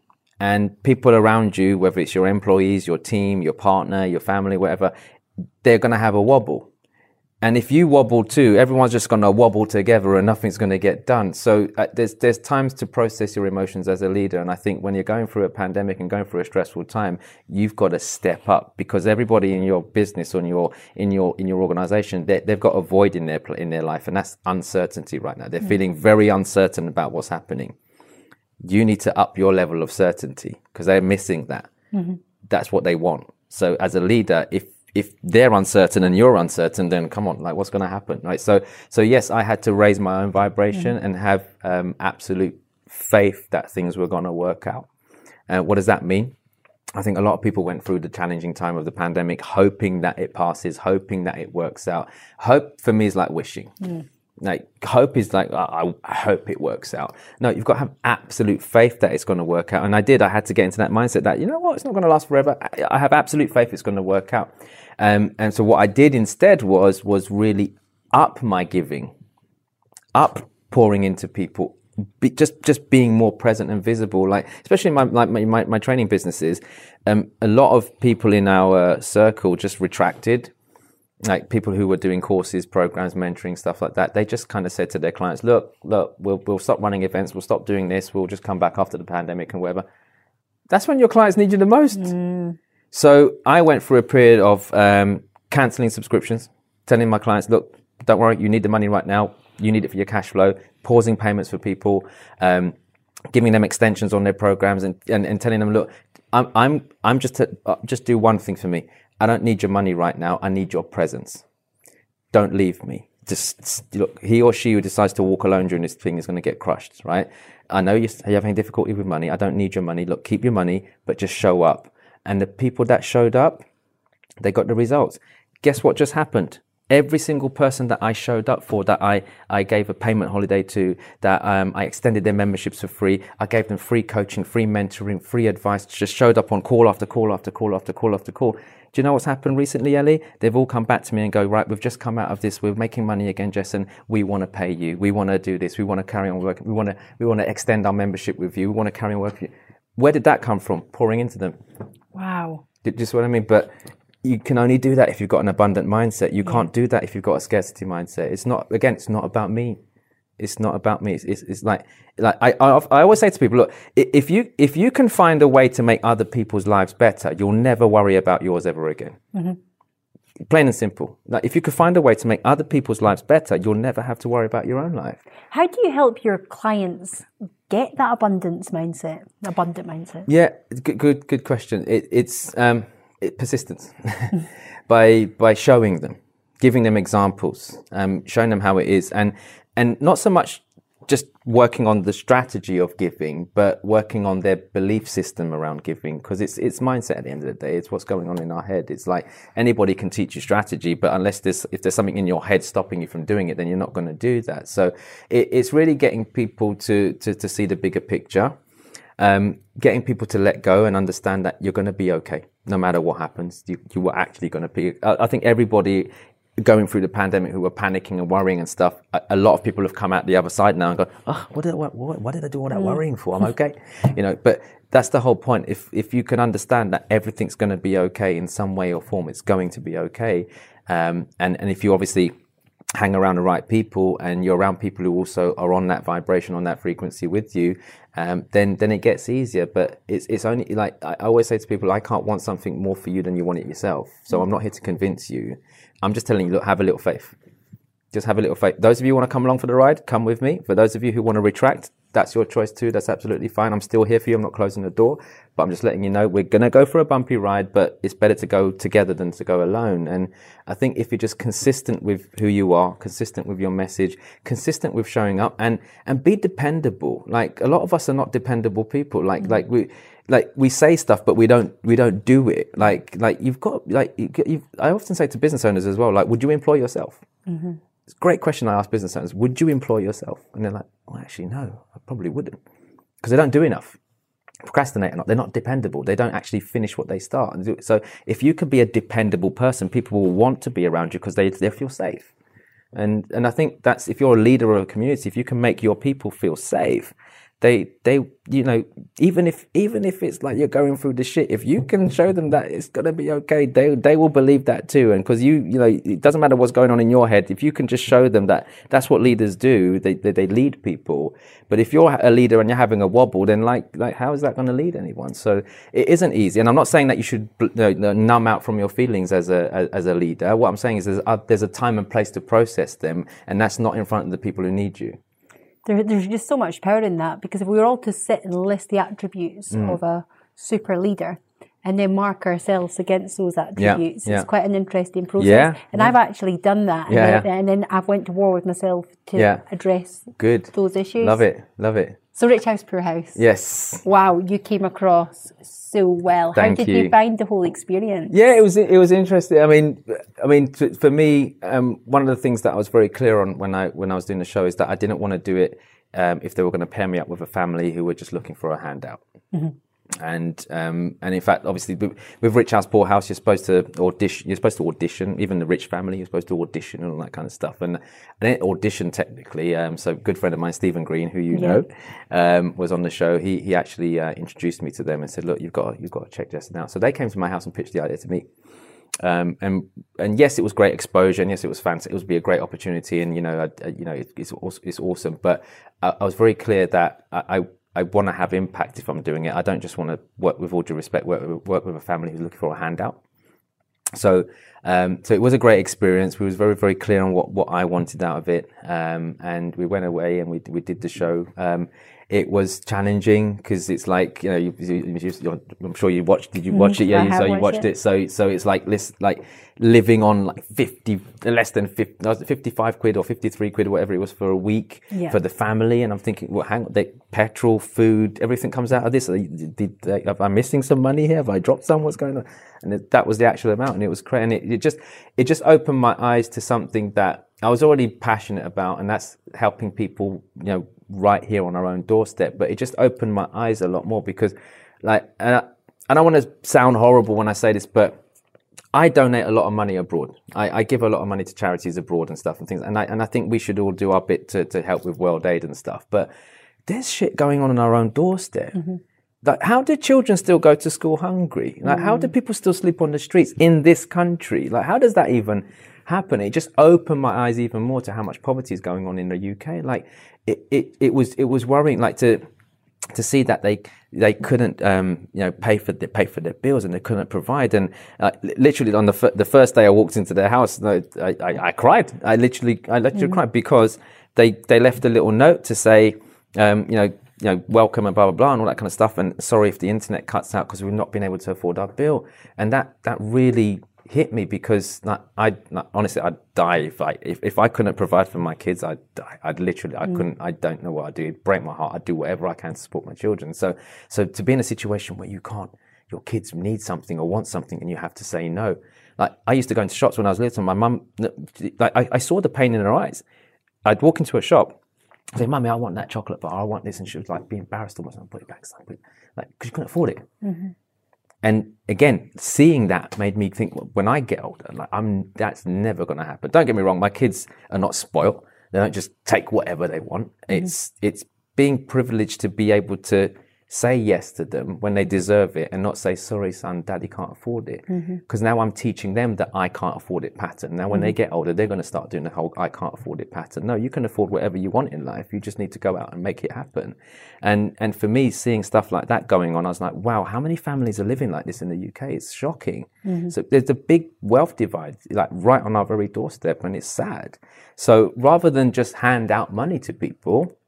And people around you, whether it's your employees, your team, your partner, your family, whatever, they're going to have a wobble and if you wobble too, everyone's just going to wobble together and nothing's going to get done. So uh, there's, there's times to process your emotions as a leader. And I think when you're going through a pandemic and going through a stressful time, you've got to step up because everybody in your business or in your, in your, in your organization, they, have got a void in their, in their life. And that's uncertainty right now. They're mm-hmm. feeling very uncertain about what's happening. You need to up your level of certainty because they're missing that. Mm-hmm. That's what they want. So as a leader, if if they're uncertain and you're uncertain, then come on, like what's going to happen, right? So, so yes, I had to raise my own vibration mm-hmm. and have um, absolute faith that things were going to work out. Uh, what does that mean? I think a lot of people went through the challenging time of the pandemic, hoping that it passes, hoping that it works out. Hope for me is like wishing. Mm. Like hope is like I, I, hope it works out. No, you've got to have absolute faith that it's going to work out. And I did. I had to get into that mindset that you know what, it's not going to last forever. I, I have absolute faith it's going to work out. Um, and so what I did instead was was really up my giving, up pouring into people, be, just just being more present and visible. Like especially in my like my, my, my training businesses, um, a lot of people in our circle just retracted. Like people who were doing courses, programs, mentoring, stuff like that, they just kind of said to their clients, "Look, look, we'll we'll stop running events, we'll stop doing this, we'll just come back after the pandemic and whatever." That's when your clients need you the most. Mm. So I went through a period of um, canceling subscriptions, telling my clients, "Look, don't worry, you need the money right now. You need it for your cash flow." Pausing payments for people. Um, giving them extensions on their programs and, and, and telling them, look, I'm, I'm, I'm just, to, uh, just do one thing for me. I don't need your money right now. I need your presence. Don't leave me. Just look, he or she who decides to walk alone during this thing is going to get crushed, right? I know you're having difficulty with money. I don't need your money. Look, keep your money, but just show up. And the people that showed up, they got the results. Guess what just happened? every single person that I showed up for, that I, I gave a payment holiday to, that um, I extended their memberships for free, I gave them free coaching, free mentoring, free advice, just showed up on call after call after call after call after call. Do you know what's happened recently, Ellie? They've all come back to me and go, right, we've just come out of this, we're making money again, Jess, and we want to pay you. We want to do this. We want to carry on working. We want to, we want to extend our membership with you. We want to carry on working. Where did that come from? Pouring into them. Wow. Do you see what I mean? But you can only do that if you've got an abundant mindset. You yeah. can't do that if you've got a scarcity mindset. It's not, again, it's not about me. It's not about me. It's, it's, it's like, like I, I, I, always say to people, look, if you, if you can find a way to make other people's lives better, you'll never worry about yours ever again. Mm-hmm. Plain and simple. Like if you could find a way to make other people's lives better, you'll never have to worry about your own life. How do you help your clients get that abundance mindset, abundant mindset? Yeah, good, good, good question. It, it's, um, persistence by by showing them, giving them examples, um, showing them how it is, and and not so much just working on the strategy of giving, but working on their belief system around giving, because it's it's mindset at the end of the day. It's what's going on in our head. It's like anybody can teach you strategy, but unless there's if there's something in your head stopping you from doing it, then you're not going to do that. So it, it's really getting people to, to to see the bigger picture um, getting people to let go and understand that you're going to be okay no matter what happens. You, you were actually going to be. I, I think everybody going through the pandemic who were panicking and worrying and stuff, a, a, lot of people have come out the other side now and go, oh, what did I, what, what did I do all that mm. worrying for? I'm okay. you know, but that's the whole point. If, if you can understand that everything's going to be okay in some way or form, it's going to be okay. Um, and, and if you obviously hang around the right people and you're around people who also are on that vibration, on that frequency with you, um, then then it gets easier. But it's it's only like I always say to people, I can't want something more for you than you want it yourself. So I'm not here to convince you. I'm just telling you, look, have a little faith. Just have a little faith. Those of you who want to come along for the ride, come with me. For those of you who want to retract, that's your choice too. That's absolutely fine. I'm still here for you. I'm not closing the door, but I'm just letting you know we're going to go for a bumpy ride, but it's better to go together than to go alone. And I think if you're just consistent with who you are, consistent with your message, consistent with showing up and, and be dependable. Like a lot of us are not dependable people. Like, mm-hmm. like we, like we say stuff, but we don't, we don't do it. Like, like you've got, like, you've, I often say to business owners as well, like, would you employ yourself? Mm-hmm. Great question I ask business owners. Would you employ yourself? And they're like, well, actually, no, I probably wouldn't. Because they don't do enough. Procrastinate or not, they're not dependable. They don't actually finish what they start. So if you can be a dependable person, people will want to be around you because they, they feel safe. And, and I think that's, if you're a leader of a community, if you can make your people feel safe, they they you know even if even if it's like you're going through the shit if you can show them that it's going to be okay they they will believe that too. And because you you know it doesn't matter what's going on in your head. If you can just show them that that's what leaders do they they, they lead people. But if you're a leader and you're having a wobble then like like how is that going to lead anyone? So it isn't easy. And i'm not saying that you should you know, numb out from your feelings as a as a leader. What i'm saying is there's a, there's a time and place to process them and that's not in front of the people who need you there, there's just so much power in that because if we were all to sit and list the attributes mm. of a super leader and then mark ourselves against those attributes, yeah, yeah. it's quite an interesting process. Yeah, and I've actually done that. Yeah, and, then, I've went to war with myself to address Good. those issues. Love it, love it. So Rich House Poor House. Yes. Wow, you came across so well. Thank How did you. you. find the whole experience? Yeah, it was it was interesting. I mean, I mean, for me, um, one of the things that I was very clear on when I when I was doing the show is that I didn't want to do it um, if they were going to pair me up with a family who were just looking for a handout. Mm-hmm. And um, and in fact, obviously, with, Rich House Poor House, you're supposed to audition. You're supposed to audition. Even the rich family, you're supposed to audition and all that kind of stuff. And and audition technically. Um, so, a good friend of mine, Stephen Green, who you know, um, was on the show. He he actually uh, introduced me to them and said, "Look, you've got you've got to check Jess out." So they came to my house and pitched the idea to me. Um, and and yes, it was great exposure, and yes, it was fancy. It would be a great opportunity, and you know, I, I, you know, it, it's it's awesome. But I, I was very clear that I, I want to have impact if I'm doing it. I don't just want to work with all due respect, work, work with a family who's looking for a handout. So, um, so it was a great experience. We was very, very clear on what, what I wanted out of it. Um, and we went away and we, we did the show. Um, it was challenging because it's like, you know, you, you, I'm sure you watched, did you watch it? Yeah. so you watched it. it. So, so it's like, like living on like 50, less than 50, 55 quid or 53 quid or whatever it was for a week yeah. for the family. And I'm thinking, well, hang on, they, petrol, food, everything comes out of this. Did, did, did, am I missing some money here? Have I dropped some? What's going on? And it, that was the actual amount. And it was crazy. And it, it just, it just opened my eyes to something that I was already passionate about. And that's helping people, you know, right here on our own doorstep. But it just opened my eyes a lot more because like, and I, I don't want to sound horrible when I say this, but I donate a lot of money abroad. I, I, give a lot of money to charities abroad and stuff and things. And I, and I think we should all do our bit to, to help with world aid and stuff. But there's shit going on in our own doorstep. Mm-hmm. Like, how do children still go to school hungry? Like, mm-hmm. how do mm. people still sleep on the streets in this country? Like, how does that even happen? It just opened my eyes even more to how much poverty is going on in the UK. Like, it, it, it was, it was worrying, like, to, to see that they they couldn't um, you know pay for the, pay for their bills and they couldn't provide and uh, literally on the f- the first day I walked into their house I, I, I cried I literally I literally mm-hmm. cried because they they left a little note to say um, you know you know welcome and blah blah blah and all that kind of stuff and sorry if the internet cuts out because we've not been able to afford our bill and that that really hit me because I honestly I'd die if I if, if I couldn't provide for my kids I'd die. I'd literally I mm. couldn't I don't know what I'd do. It'd break my heart. I'd do whatever I can to support my children. So so to be in a situation where you can't your kids need something or want something and you have to say no. Like I used to go into shops when I was little. My mum like I, I saw the pain in her eyes. I'd walk into a shop I say mummy I want that chocolate bar. I want this. And she was like be embarrassed almost. And put it back put it, like because she couldn't afford it. Mm-hmm. And again, seeing that made me think when I get older, like I'm, that's never going to happen. Don't get me wrong. My kids are not spoiled. They don't just take whatever they want. Mm-hmm. It's, it's being privileged to be able to say yes to them when they deserve it and not say, sorry, son, daddy can't afford it. Because mm-hmm. now I'm teaching them that I can't afford it pattern. Now, when mm-hmm. they get older, they're going to start doing the whole I can't afford it pattern. No, you can afford whatever you want in life. You just need to go out and make it happen. And, and for me, seeing stuff like that going on, I was like, wow, how many families are living like this in the UK? It's shocking. Mm-hmm. So there's a big wealth divide, like right on our very doorstep, and it's sad. So rather than just hand out money to people,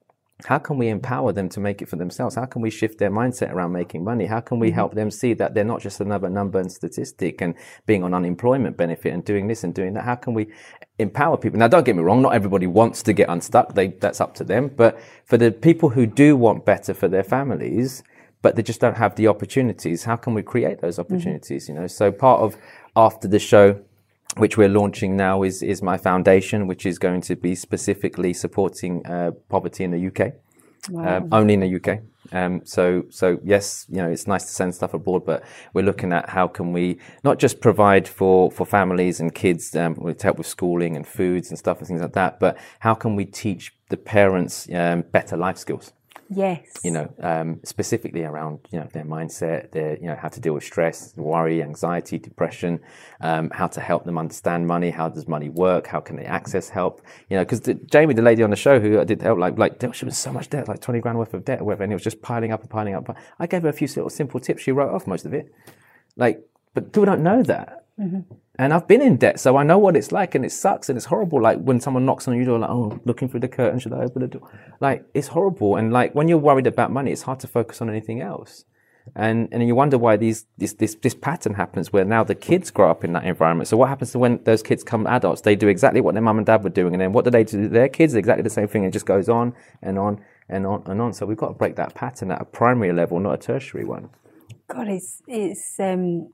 how can we empower them to make it for themselves? How can we shift their mindset around making money? How can we mm-hmm. help them see that they're not just another number and statistic and being on unemployment benefit and doing this and doing that? How can we empower people? Now, don't get me wrong. Not everybody wants to get unstuck. They, that's up to them. But for the people who do want better for their families, but they just don't have the opportunities, how can we create those mm-hmm. opportunities? Mm-hmm. You know, so part of after the show, which we're launching now is is my foundation, which is going to be specifically supporting uh, poverty in the UK, wow. um, only in the UK. Um, so so yes, you know it's nice to send stuff abroad, but we're looking at how can we not just provide for for families and kids um, to help with schooling and foods and stuff and things like that, but how can we teach the parents um, better life skills? Yes. You know, um, specifically around you know their mindset, their you know how to deal with stress, worry, anxiety, depression, um, how to help them understand money, how does money work, how can they access help? You know, because Jamie, the lady on the show who I did help, like like she was so much debt, like twenty grand worth of debt or whatever, and it was just piling up and piling up. I gave her a few little simple tips. She wrote off most of it. Like, but people don't know that. Mm-hmm. And I've been in debt, so I know what it's like, and it sucks and it's horrible. Like when someone knocks on your door, like, oh, looking through the curtain, should I open the door? Like it's horrible. And like when you're worried about money, it's hard to focus on anything else. And and you wonder why these this this this pattern happens where now the kids grow up in that environment. So what happens to when those kids come adults? They do exactly what their mum and dad were doing, and then what do they do to their kids? Exactly the same thing. It just goes on and on and on and on. So we've got to break that pattern at a primary level, not a tertiary one. God, it's it's um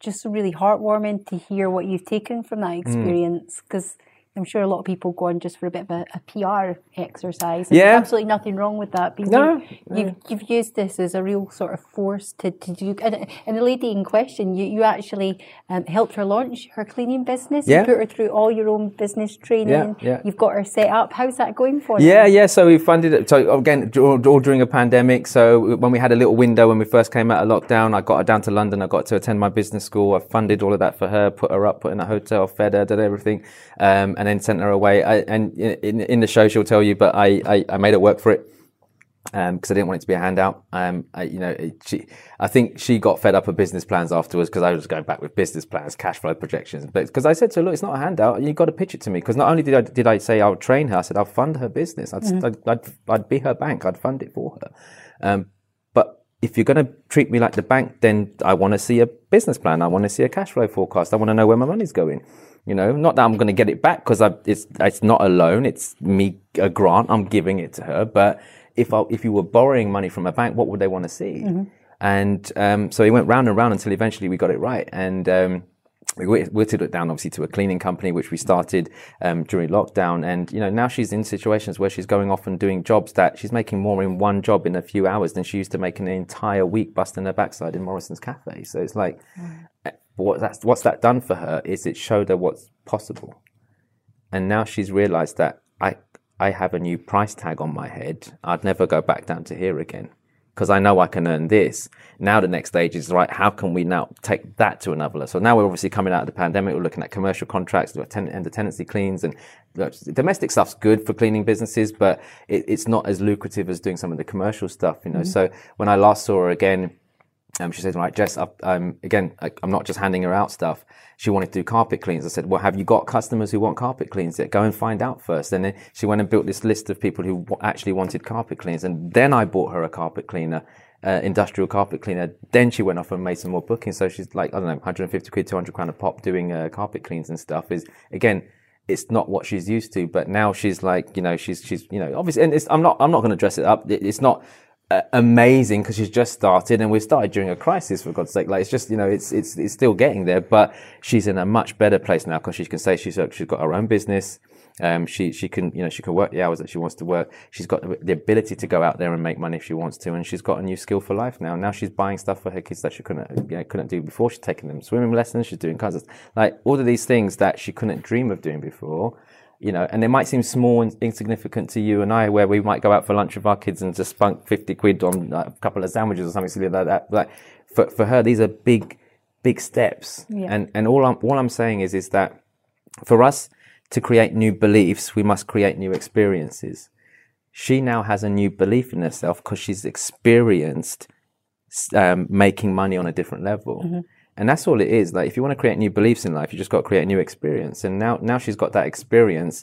just really heartwarming to hear what you've taken from that mm. experience because. Mm. I'm sure a lot of people go on just for a bit of a, a PR exercise. Yeah. There's absolutely nothing wrong with that. No, you, You've, you've used this as a real sort of force to, to do. And, and the lady in question, you, you actually um, helped her launch her cleaning business. Yeah. You put her through all your own business training. yeah. yeah. You've got her set up. How's that going for you? Yeah, yeah. So we funded it. So again, all during a pandemic. So when we had a little window when we first came out of lockdown, I got her down to London. I got to attend my business school. I funded all of that for her, put her up, put her in a hotel, fed her, did everything, um, and then sent her away. I, and in, in the show, she'll tell you, but I, I, I made it work for it because I didn't want it to be a handout. Um, I, you know, it- she, I think she got fed up of business plans afterwards because I was going back with business plans, cash flow projections. But because I said to her, look, it's not a handout. You've got to pitch it to me. Because not only did I did I say I'll train her, I said I'll fund her business. I'd, I'd, I'd, I'd be her bank. I'd fund it for her. Um, but if you're going to treat me like the bank, then I want to see a business plan. I want to see a cash flow forecast. I want to know where my money's going. You know, not that I'm going to get it back because it's it's not a loan. It's me a grant. I'm giving it to her. But if I, if you were borrowing money from a bank, what would they want to see? And um, so he went round and round until eventually we got it right. And um, we whit- whittled it down obviously to a cleaning company which we started um, during lockdown and you know now she's in situations where she's going off and doing jobs that she's making more in one job in a few hours than she used to make in an entire week busting her backside in morrison's cafe so it's like but what that's what's that done for her is it showed her what's possible and now she's realized that i i have a new price tag on my head i'd never go back down to here again because I know I can earn this. Now the next stage is right. How can we now take that to another level? So now we're obviously coming out of the pandemic. We're looking at commercial contracts, ten- and the tenancy cleans, and look, domestic stuff's good for cleaning businesses, but it, it's not as lucrative as doing some of the commercial stuff. You know. Mm-hmm. So when I last saw her again, um, she said, "Right, Jess, I've, um, again, I, I'm not just handing her out stuff. She wanted to do carpet cleans. I said, well, have you got customers who want carpet cleans? Yet? Go and find out first. And then she went and built this list of people who actually wanted carpet cleans. And then I bought her a carpet cleaner, uh, industrial carpet cleaner. Then she went off and made some more bookings. So she's like, I don't know, 150 quid, 200 grand a pop doing uh, carpet cleans and stuff. Is again, it's not what she's used to. But now she's like, you know, she's she's you know, obviously, and it's, I'm not I'm not going to dress it up. It, it's not uh, amazing because she's just started and we started during a crisis for God's sake. Like it's just you know it's it's it's still getting there, but she's in a much better place now because she can say she's she's got her own business. Um, she she can you know she can work the hours that she wants to work. She's got the- ability to go out there and make money if she wants to, and she's got a new skill for life now. Now she's buying stuff for her kids that she couldn't you know, couldn't do before. She's taking them swimming lessons. She's doing of like all of these things that she couldn't dream of doing before you know, and they might seem small and insignificant to you and I, where we might go out for lunch with our kids and just spunk 50 quid on like, a couple of sandwiches or something silly like that. Like for, for her, these are big, big steps. Yeah. And, and all I'm, all I'm saying is, is that for us to create new beliefs, we must create new experiences. She now has a new belief in herself because she's experienced um, making money on a different level. And that's all it is. Like, if you want to create new beliefs in life, you just got to create a new experience. And now, now she's got that experience.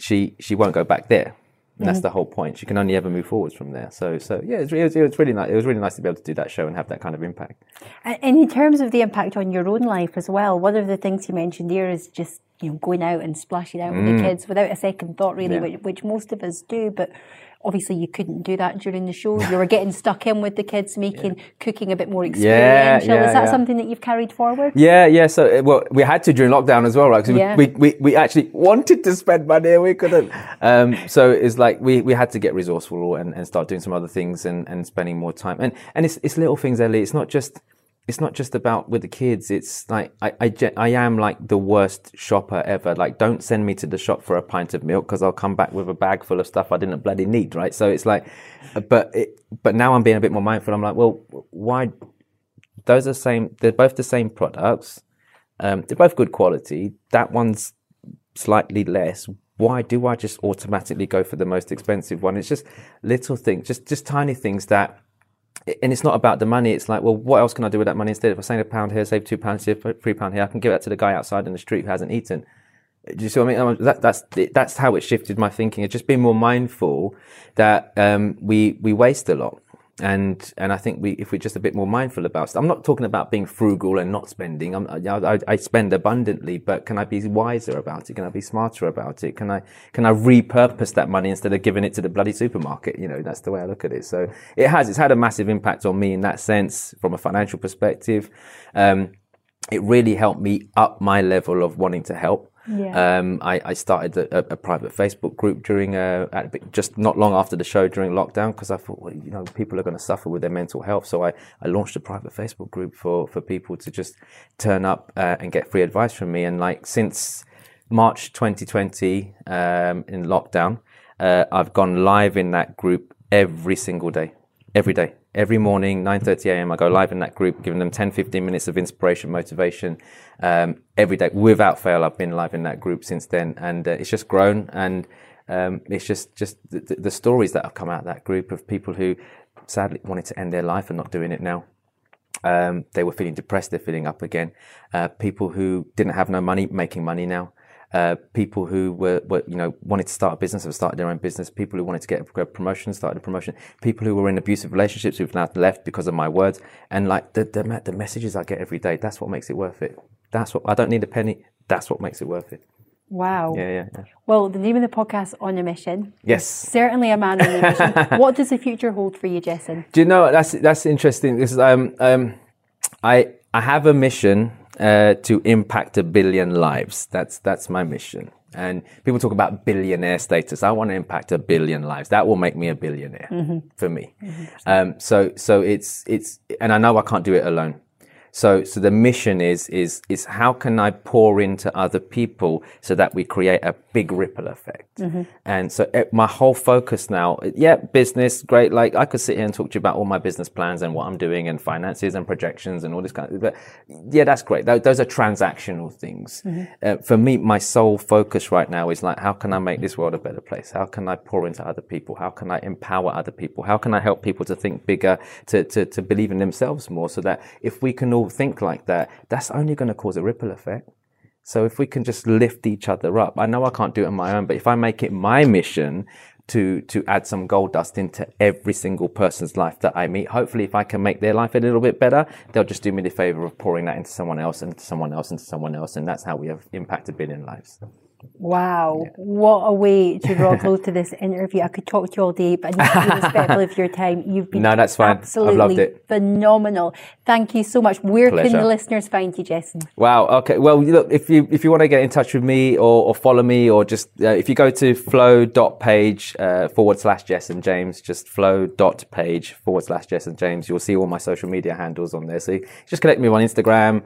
She she won't go back there. And that's the whole point. She can only ever move forwards from there. So so yeah, it was, it was really nice. It was really nice to be able to do that show and have that kind of impact. And in terms of the impact on your own life as well, one of the things you mentioned here is just you know going out and splashing out with the kids without a second thought, really, Mm. Yeah. which, which most of us do. But obviously, you couldn't do that during the show. You were getting stuck in with the kids, making cooking a bit more experiential. yeah, is that yeah. something that you've carried forward? Yeah, yeah. So, uh, well, we had to during lockdown as well, right? 'Cause we- Yeah. we, we, we actually wanted to spend money and we couldn't. Um, so it's like we, we had to get resourceful and, and start doing some other things and, and spending more time. And, and it's, it's little things, Ellie. It's not just, it's not just about with the kids. It's like, I, I, I am like the worst shopper ever. Like, don't send me to the shop for a pint of milk because I'll come back with a bag full of stuff I didn't bloody need, right? So it's like, but it, but now I'm being a bit more mindful. I'm like, well, why, those are same. They're both the same products. Um, they're both good quality. That one's slightly less. Why do I just automatically go for the most expensive one? It's just little things, just just tiny things that, and it's not about the money. It's like, well, what else can I do with that money instead? If I save a pound here, save two pounds here, three pound here, I can give that to the guy outside in the street who hasn't eaten. Do you see what I mean? That, that's that's how it shifted my thinking. It's just being more mindful that um, we we waste a lot, and and I think we if we're just a bit more mindful about. Stuff, I'm not talking about being frugal and not spending. I'm, I, I, I spend abundantly, but can I be wiser about it? Can I be smarter about it? Can I can I repurpose that money instead of giving it to the bloody supermarket? You know, that's the way I look at it. So it has. It's had a massive impact on me in that sense, from a financial perspective. Um, it really helped me up my level of wanting to help. Yeah. Um, I, I started a, a private Facebook group during uh, at, just not long after the show during lockdown because I thought, well, you know, people are going to suffer with their mental health. So I, I launched a private Facebook group for for people to just turn up uh, and get free advice from me. And like since March 2020 um, in lockdown, uh, I've gone live in that group every single day, every day every morning 9.30 a.m i go live in that group giving them 10 15 minutes of inspiration motivation um, every day. Without fail i've been live in that group since then and uh, it's just grown and um, it's just just the, the, stories that have come out of that group of people who sadly wanted to end their life and not doing it now. Um, they were feeling depressed they're feeling up again. Uh, people who didn't have no money making money now uh, people who were, were, you know, wanted to start a business have started their own business. People who wanted to get a promotion started a promotion. People who were in abusive relationships who've now left because of my words. And like the, the, the messages I get every day, that's what makes it worth it. That's what I don't need a penny. That's what makes it worth it. Wow. Yeah, yeah, yeah. Well, the name of the podcast, On a Mission. Yes. Certainly a man on a mission. what does the future hold for you, Jessen? Do you know that's that's interesting. This is um um I I have a mission uh, to impact a billion lives. That's that's my mission. And people talk about billionaire status. I want to impact a billion lives. That will make me a billionaire mm-hmm. for me. Mm-hmm. Um, so so it's it's and I know I can't do it alone. So, so the mission is, is, is how can I pour into other people so that we create a big ripple effect? Mm-hmm. And so it, eh, my whole focus now, yeah, business, great. Like I could sit here and talk to you about all my business plans and what I'm doing and finances and projections and all this kind of, but yeah, that's great. Those are transactional things. Mm-hmm. Uh, for me, my sole focus right now is like, how can I make this world a better place? How can I pour into other people? How can I empower other people? How can I help people to think bigger, to, to, to believe in themselves more so that if we can all think like that, that's only going to cause a ripple effect. So if we can just lift each other up, I know I can't do it on my own, but if I make it my mission to to add some gold dust into every single person's life that I meet, hopefully if I can make their life a little bit better, they'll just do me the favor of pouring that into someone else, into someone else, into someone else, and that's how we have impacted billion lives. Wow, yeah. what a way to draw close to this interview. I could talk to you all day, but I need to be respectful of your time. You've been no, that's fine. absolutely phenomenal. Thank you so much. Where Pleasure. can the listeners find you, Jessen? Wow. Okay. Well, look, if you if you want to get in touch with me or, or follow me or just uh, if you go to flow.page uh, forward slash Jessen James, just flow.page forward slash Jessen James, you'll see all my social media handles on there. So just connect me on Instagram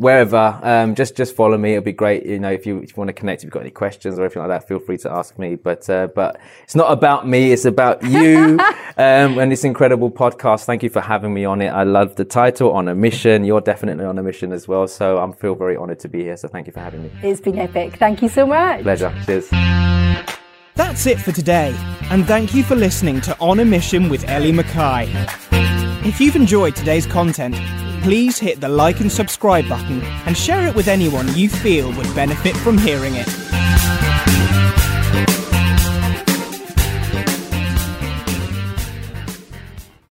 wherever, um, just just follow me. It'll be great. You know, if you if you want to connect, if you've got any questions or anything like that, feel free to ask me. But uh, but it's not about me. It's about you um, and this incredible podcast. Thank you for having me on it. I love the title, on a mission. You're definitely on a mission as well. So I'm feel very honoured to be here. So thank you for having me. It's been epic. Thank you so much. Pleasure. Cheers. That's it for today, and thank you for listening to On a Mission with Ellie Mackay. If you've enjoyed today's content please hit the like and subscribe button and share it with anyone you feel would benefit from hearing it.